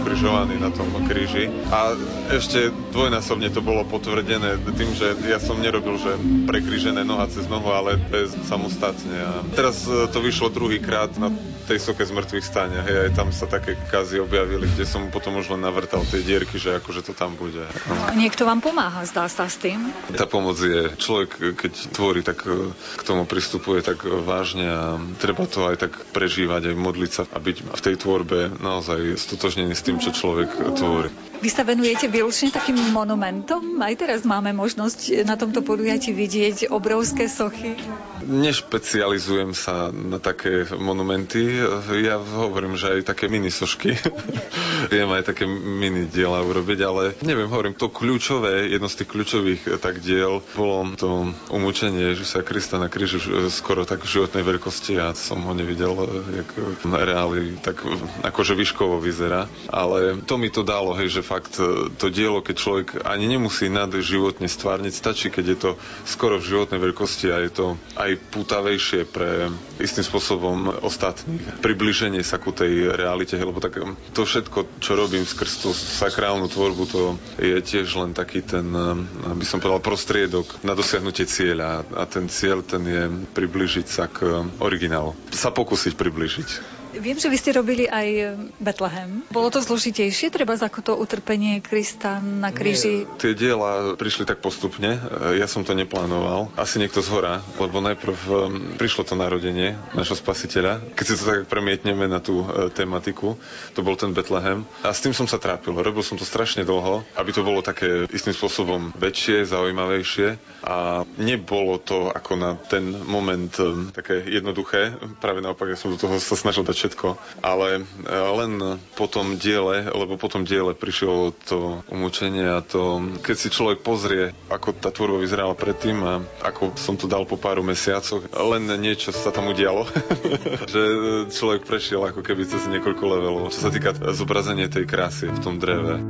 ukrižovaný na tom kríži. A ešte dvojnásobne to bolo potvrdené tým, že ja som nerobil, že prekrížené noha cez nohu, ale bez samostatne. A teraz e, to vyšlo druhýkrát na tej soke z mŕtvych stania. Hej, aj tam sa také kazy objavili, kde som potom už len navrtal tie dierky, že akože to tam bude. No, niekto vám pomáha, zdá sa s tým? Tá pomoc je. Človek, keď tvorí, tak e, k tomu pristupuje tak vážne a treba to aj tak prežívať, aj modliť sa a byť v tej tvorbe naozaj stotožnený s tým, čo človek tvorí. Vy sa venujete výlučne takým monumentom? Aj teraz máme možnosť na tomto podujatí vidieť obrovské sochy. Nešpecializujem sa na také monumenty. Ja hovorím, že aj také mini sošky. (laughs) Viem aj také mini diela urobiť, ale neviem, hovorím, to kľúčové, jedno z tých kľúčových tak diel bolo to umúčenie Ježiša Krista na kríži skoro tak v životnej veľkosti. Ja som ho nevidel, jak reáli tak akože výškovo vyzerá. Ale to mi to dalo, hej, že fakt e, to dielo, keď človek ani nemusí nad životne stvárniť, stačí, keď je to skoro v životnej veľkosti a je to aj pútavejšie pre istým spôsobom ostatných. Približenie sa ku tej realite, lebo tak e, to všetko, čo robím skrz tú sakrálnu tvorbu, to je tiež len taký ten, e, aby som povedal, prostriedok na dosiahnutie cieľa a ten cieľ ten je približiť sa k originálu. Sa pokúsiť približiť. Viem, že vy ste robili aj Betlehem. Bolo to zložitejšie, treba ako to utrpenie Krista na kríži? Nie, tie diela prišli tak postupne. Ja som to neplánoval. Asi niekto z hora, lebo najprv um, prišlo to narodenie našho spasiteľa. Keď si to tak premietneme na tú e, tematiku, to bol ten Betlehem. A s tým som sa trápil. Robil som to strašne dlho, aby to bolo také istým spôsobom väčšie, zaujímavejšie. A nebolo to ako na ten moment také jednoduché. Práve naopak, ja som do toho sa snažil dať všetko, ale len po tom diele, lebo po tom diele prišlo to umúčenie a to, keď si človek pozrie, ako tá tvorba vyzerala predtým a ako som to dal po páru mesiacoch, len niečo sa tam udialo, (laughs) že človek prešiel ako keby cez niekoľko levelov, čo sa týka zobrazenia tej krásy v tom dreve.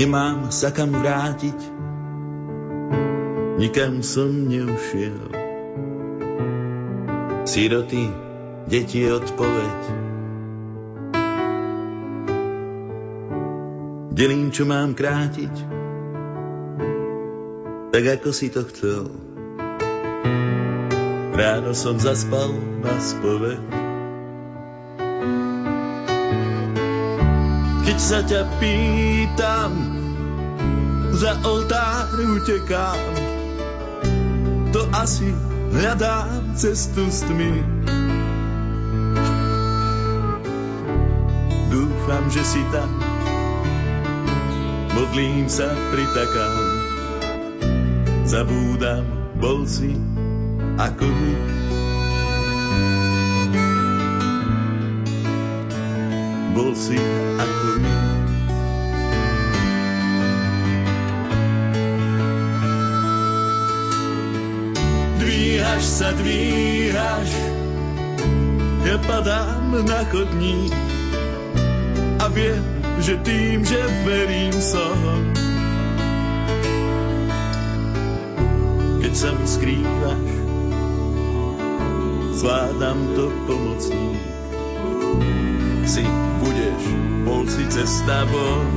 Nemám sa kam vrátiť, nikam som neušiel. Siroty, deti odpoveď. Delím, čo mám krátiť, tak ako si to chcel. Ráno som zaspal na spoveď. Keď sa ťa pýtam, za oltár utekám, to asi hľadám cestu s tmy. Dúfam, že si tam, modlím sa, pritakám, zabúdam, bol si ako my. Bol si ako my. Dvíhaš sa, dvíhaš, ja padám na chodník viem, že tým, že verím som, keď sa mi skrývaš, zvládam to pomocník. Si budeš, bol si cesta von.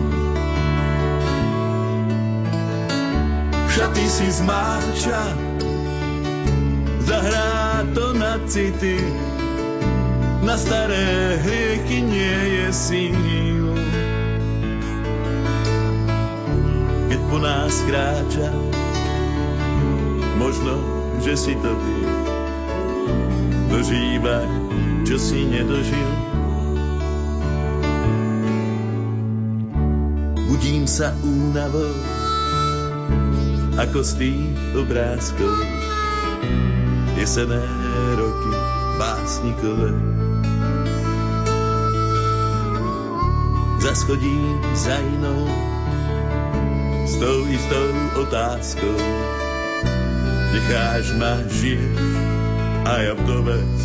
Šaty si zmáča, zahrá to na city, na staré hriechy nie je síl. Keď po nás kráča, možno, že si to ty dožívať, čo si nedožil. Budím sa únavou, ako z tých obrázkov. Jesené roky básnikové. Zaschodím za inou, s tou istou otázkou. Necháš ma žiť a ja vdovec.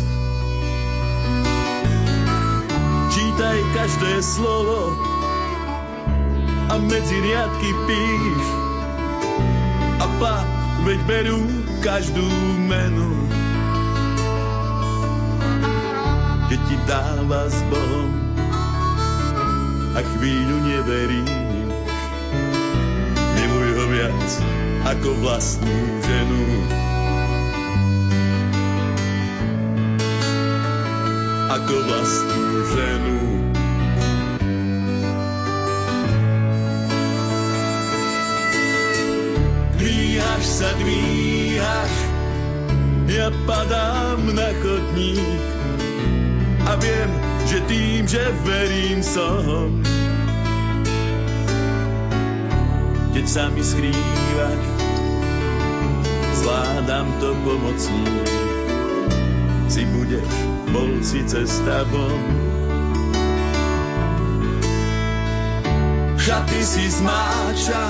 Čítaj každé slovo a medzi riadky píš a pa, veď berú každú menu. Keď ti dáva s Bohom a chvíľu neveríš, miluj ho viac ako vlastnú ženu. Ako vlastnú ženu. Dvíhaš sa, dvíhaš, ja padám na chodník a viem, že tým, že verím som, keď sa mi skrývaš, zvládam to pomocník. Si budeš, bol si cesta von. Šaty si zmáča,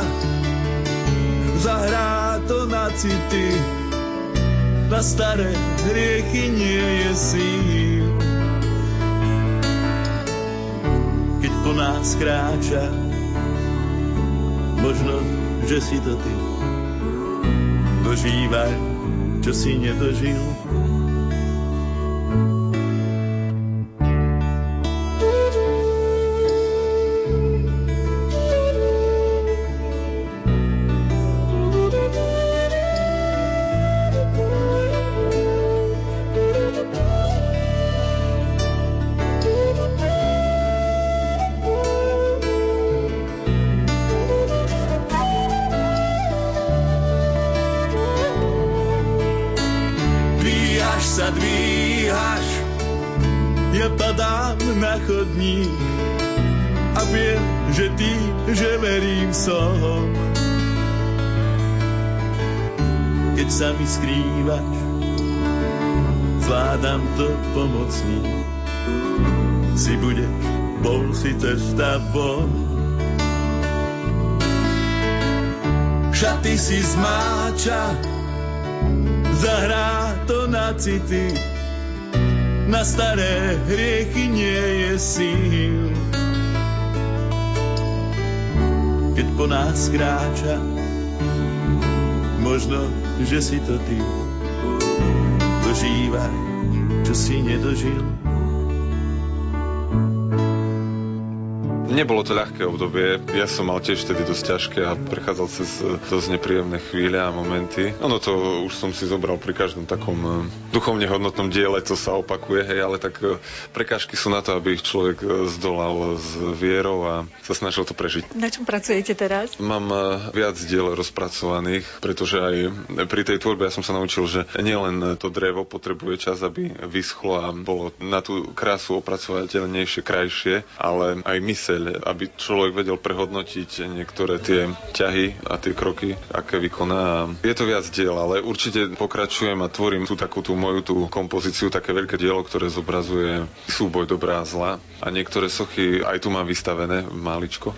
zahrá to na city, na staré hriechy nie je síl. Po nás kráča, možno, že si to ty. Dožívaj, čo si nedožil. Si zmáča, zahrá to na city, na staré hriechy nie je síl. Keď po nás kráča, možno, že si to ty dožívaj, čo si nedožil. Nebolo to ľahké obdobie. Ja som mal tiež vtedy dosť ťažké a prechádzal cez e, dosť nepríjemné chvíle a momenty. Ono to už som si zobral pri každom takom e, duchovne hodnotnom diele, co sa opakuje, hej, ale tak e, prekážky sú na to, aby ich človek zdolal s vierou a sa snažil to prežiť. Na čom pracujete teraz? Mám viac diel rozpracovaných, pretože aj pri tej tvorbe ja som sa naučil, že nielen to drevo potrebuje čas, aby vyschlo a bolo na tú krásu opracovateľnejšie, krajšie, ale aj myseľ aby človek vedel prehodnotiť niektoré tie ťahy a tie kroky, aké vykoná. Je to viac diel, ale určite pokračujem a tvorím tú takú tú moju tú kompozíciu, také veľké dielo, ktoré zobrazuje súboj dobrá a zla. A niektoré sochy aj tu mám vystavené, maličko.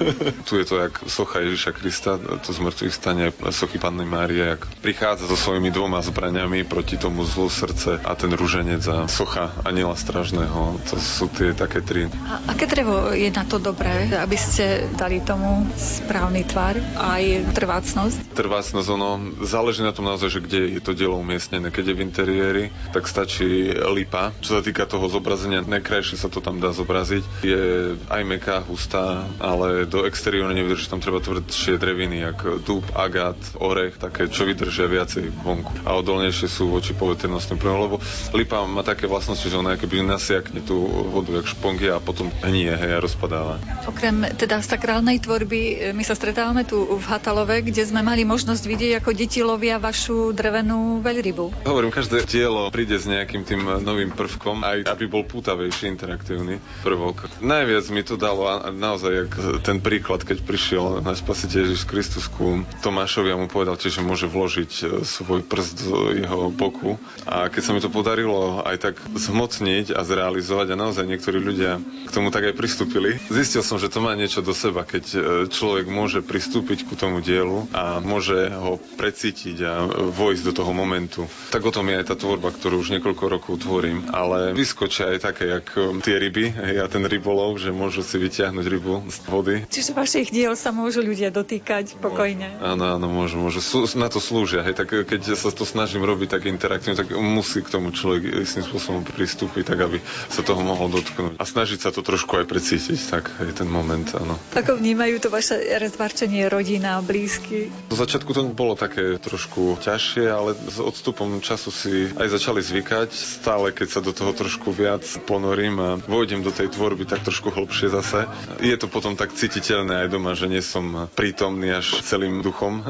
(laughs) tu je to jak socha Ježiša Krista, to z mŕtvych stane sochy Panny Márie, jak prichádza so svojimi dvoma zbraniami proti tomu zlu srdce a ten rúženec a socha Aniela Stražného. To sú tie také tri. A aké drevo je na to dobré, aby ste dali tomu správny tvar aj trvácnosť? Trvácnosť, ono záleží na tom naozaj, že kde je to dielo umiestnené. Keď je v interiéri, tak stačí lipa. Čo sa týka toho zobrazenia, najkrajšie sa to tam dá zobraziť. Je aj meká, hustá, ale do exteriéru nevydrží, tam treba tvrdšie dreviny, ako dub, agát, orech, také, čo vydržia viacej vonku. A odolnejšie sú voči poveternostným prvom, lebo lipa má také vlastnosti, že ona keby nasiakne tú vodu, jak špongy a potom hnie, hej, a rozpadá dáva. Okrem teda sakrálnej tvorby, e, my sa stretávame tu v Hatalove, kde sme mali možnosť vidieť, ako deti lovia vašu drevenú veľrybu. Hovorím, každé dielo príde s nejakým tým novým prvkom, aj aby bol pútavejší, interaktívny prvok. Najviac mi to dalo a naozaj jak ten príklad, keď prišiel na spasiteľ Ježiš Kristus ku Tomášovi a mu povedal tiež, že môže vložiť e, svoj prst do jeho boku. A keď sa mi to podarilo aj tak zhmotniť a zrealizovať a naozaj niektorí ľudia k tomu tak aj pristúpili, Zistil som, že to má niečo do seba, keď e, človek môže pristúpiť ku tomu dielu a môže ho precítiť a vojsť do toho momentu. Tak o tom je aj tá tvorba, ktorú už niekoľko rokov tvorím. Ale vyskočia aj také, jak e, tie ryby a ten rybolov, že môžu si vyťahnuť rybu z vody. Čiže vašich diel sa môžu ľudia dotýkať pokojne. Áno, áno, môžu, môžu. Sú, na to slúžia. Hej, tak keď sa to snažím robiť tak interaktívne, tak musí k tomu človek istým spôsobom pristúpiť, tak aby sa toho mohol dotknúť. A snažiť sa to trošku aj precítiť. Tak tak je ten moment, áno. Ako vnímajú to vaše rozvarčenie rodina, blízky? Do začiatku to bolo také trošku ťažšie, ale s odstupom času si aj začali zvykať. Stále, keď sa do toho trošku viac ponorím a vojdem do tej tvorby tak trošku hlbšie zase, je to potom tak cítiteľné aj doma, že nie som prítomný až celým duchom,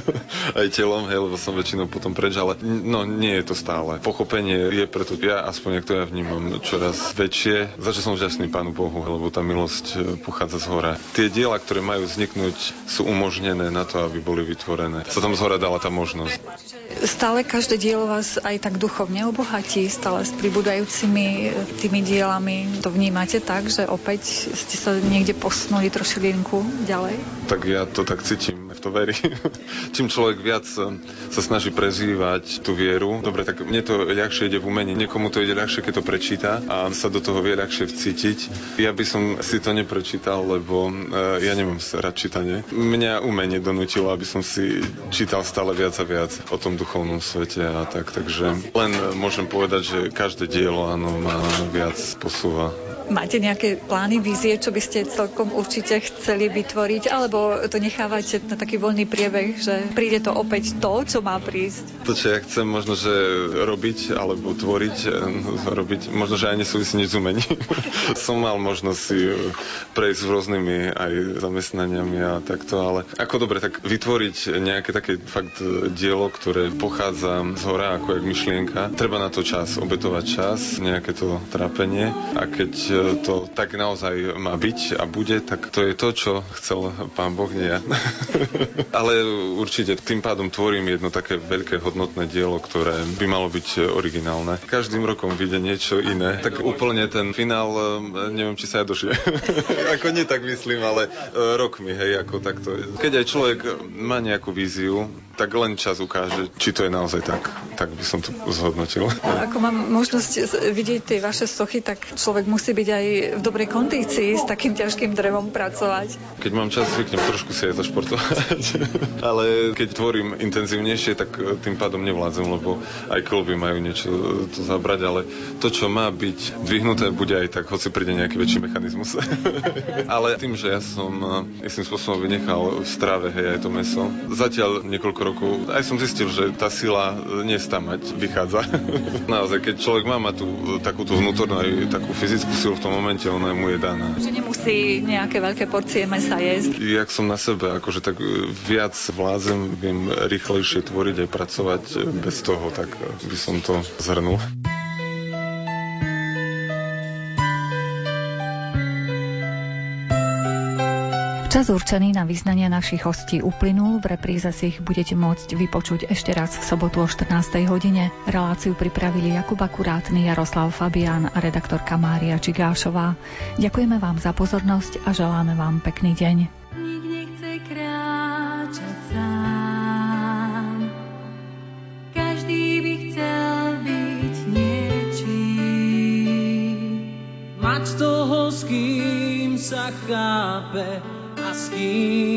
(laughs) aj telom, hej, lebo som väčšinou potom preč, ale no nie je to stále. Pochopenie je preto, ja aspoň, ak to ja vnímam, čoraz väčšie. Začal som vďačný Pánu Bohu, lebo tá milosť schopnosť e, pochádza z hora. Tie diela, ktoré majú vzniknúť, sú umožnené na to, aby boli vytvorené. Sa tam z hora dala tá možnosť. Stále každé dielo vás aj tak duchovne obohatí, stále s pribúdajúcimi e, tými dielami. To vnímate tak, že opäť ste sa niekde posunuli trošilinku ďalej? Tak ja to tak cítim, v to verí. (laughs) Čím človek viac e, sa snaží prezývať tú vieru, dobre, tak mne to ľahšie ide v umení, niekomu to ide ľahšie, keď to prečíta a sa do toho vie ľahšie vcítiť. Ja by som si to neprečítal, lebo uh, ja nemám rád čítanie. Mňa umenie donútilo, aby som si čítal stále viac a viac o tom duchovnom svete a tak, takže len môžem povedať, že každé dielo áno, ma viac posúva Máte nejaké plány, vízie, čo by ste celkom určite chceli vytvoriť, alebo to nechávate na taký voľný priebeh, že príde to opäť to, čo má prísť? To, čo ja chcem možno, že robiť, alebo tvoriť, eh, robiť, možno, že aj nesúvisí nič s umením. (laughs) Som mal možnosť si prejsť s rôznymi aj zamestnaniami a takto, ale ako dobre, tak vytvoriť nejaké také fakt dielo, ktoré pochádza z hora, ako je myšlienka. Treba na to čas, obetovať čas, nejaké to trápenie a keď to tak naozaj má byť a bude, tak to je to, čo chcel pán Boh, nie ja. (laughs) Ale určite tým pádom tvorím jedno také veľké hodnotné dielo, ktoré by malo byť originálne. Každým rokom vyjde niečo iné. Tak úplne ten finál, e, neviem, či sa ja dožije. (laughs) ako nie tak myslím, ale e, rok mi, hej, ako takto. Keď aj človek má nejakú víziu, tak len čas ukáže, či to je naozaj tak. Tak by som to zhodnotil. Ako mám možnosť vidieť tie vaše sochy, tak človek musí byť aj v dobrej kondícii s takým ťažkým drevom pracovať. Keď mám čas, zvyknem trošku si aj zašportovať. (laughs) Ale keď tvorím intenzívnejšie, tak tým pádom nevládzem, lebo aj kolby majú niečo to zabrať, ale to, čo má byť dvihnuté, bude aj tak, hoci príde nejaký väčší mechanizmus. (laughs) ale tým, že ja som istým spôsobom vynechal v strave, hej, aj to meso, zatiaľ niekoľko rokov, aj som zistil, že tá sila nestamať vychádza. (laughs) Naozaj, keď človek má mať tú takúto vnútornú aj takú fyzickú silu v tom momente, ona mu je daná. Že nemusí nejaké veľké porcie mesa jesť. Jak som na sebe, akože tak viac vládzem, viem rýchlejšie tvoriť aj pracovať bez toho, tak by som to zhrnul. Čas určený na vyznania našich hostí uplynul, v repríze si ich budete môcť vypočuť ešte raz v sobotu o 14. hodine. Reláciu pripravili Jakub Akurátny, Jaroslav Fabián a redaktorka Mária Čigášová. Ďakujeme vám za pozornosť a želáme vám pekný deň. Nik nechce kráčať sám. Každý by chcel byť niečím. Mať toho, s kým sa chápe, a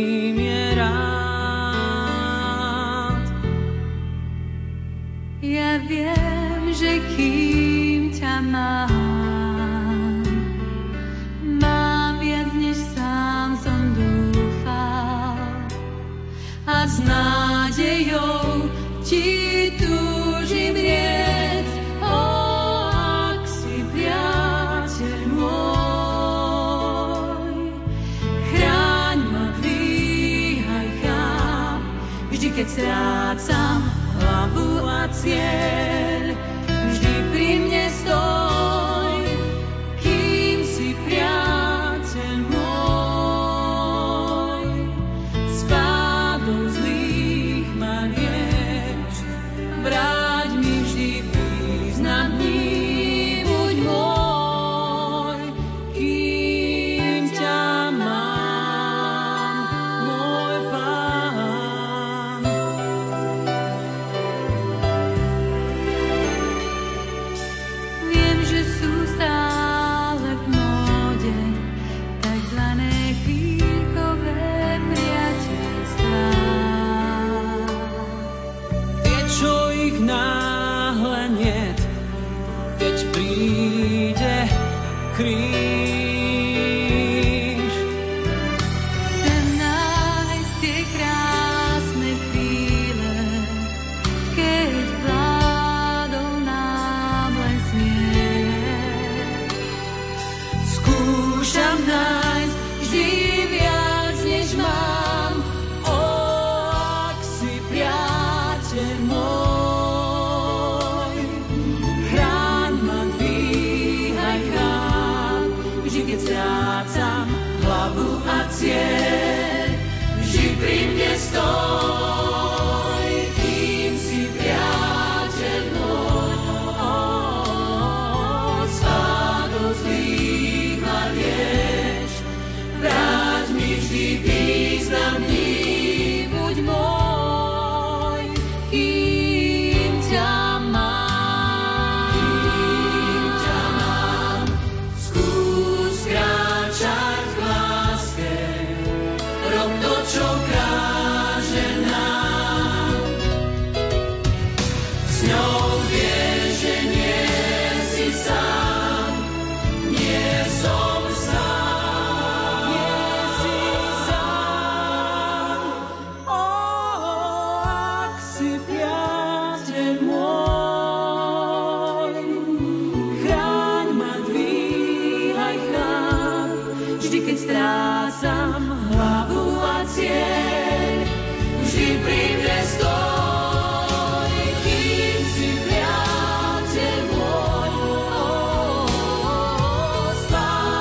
ich náhle niet, keď príde kríž.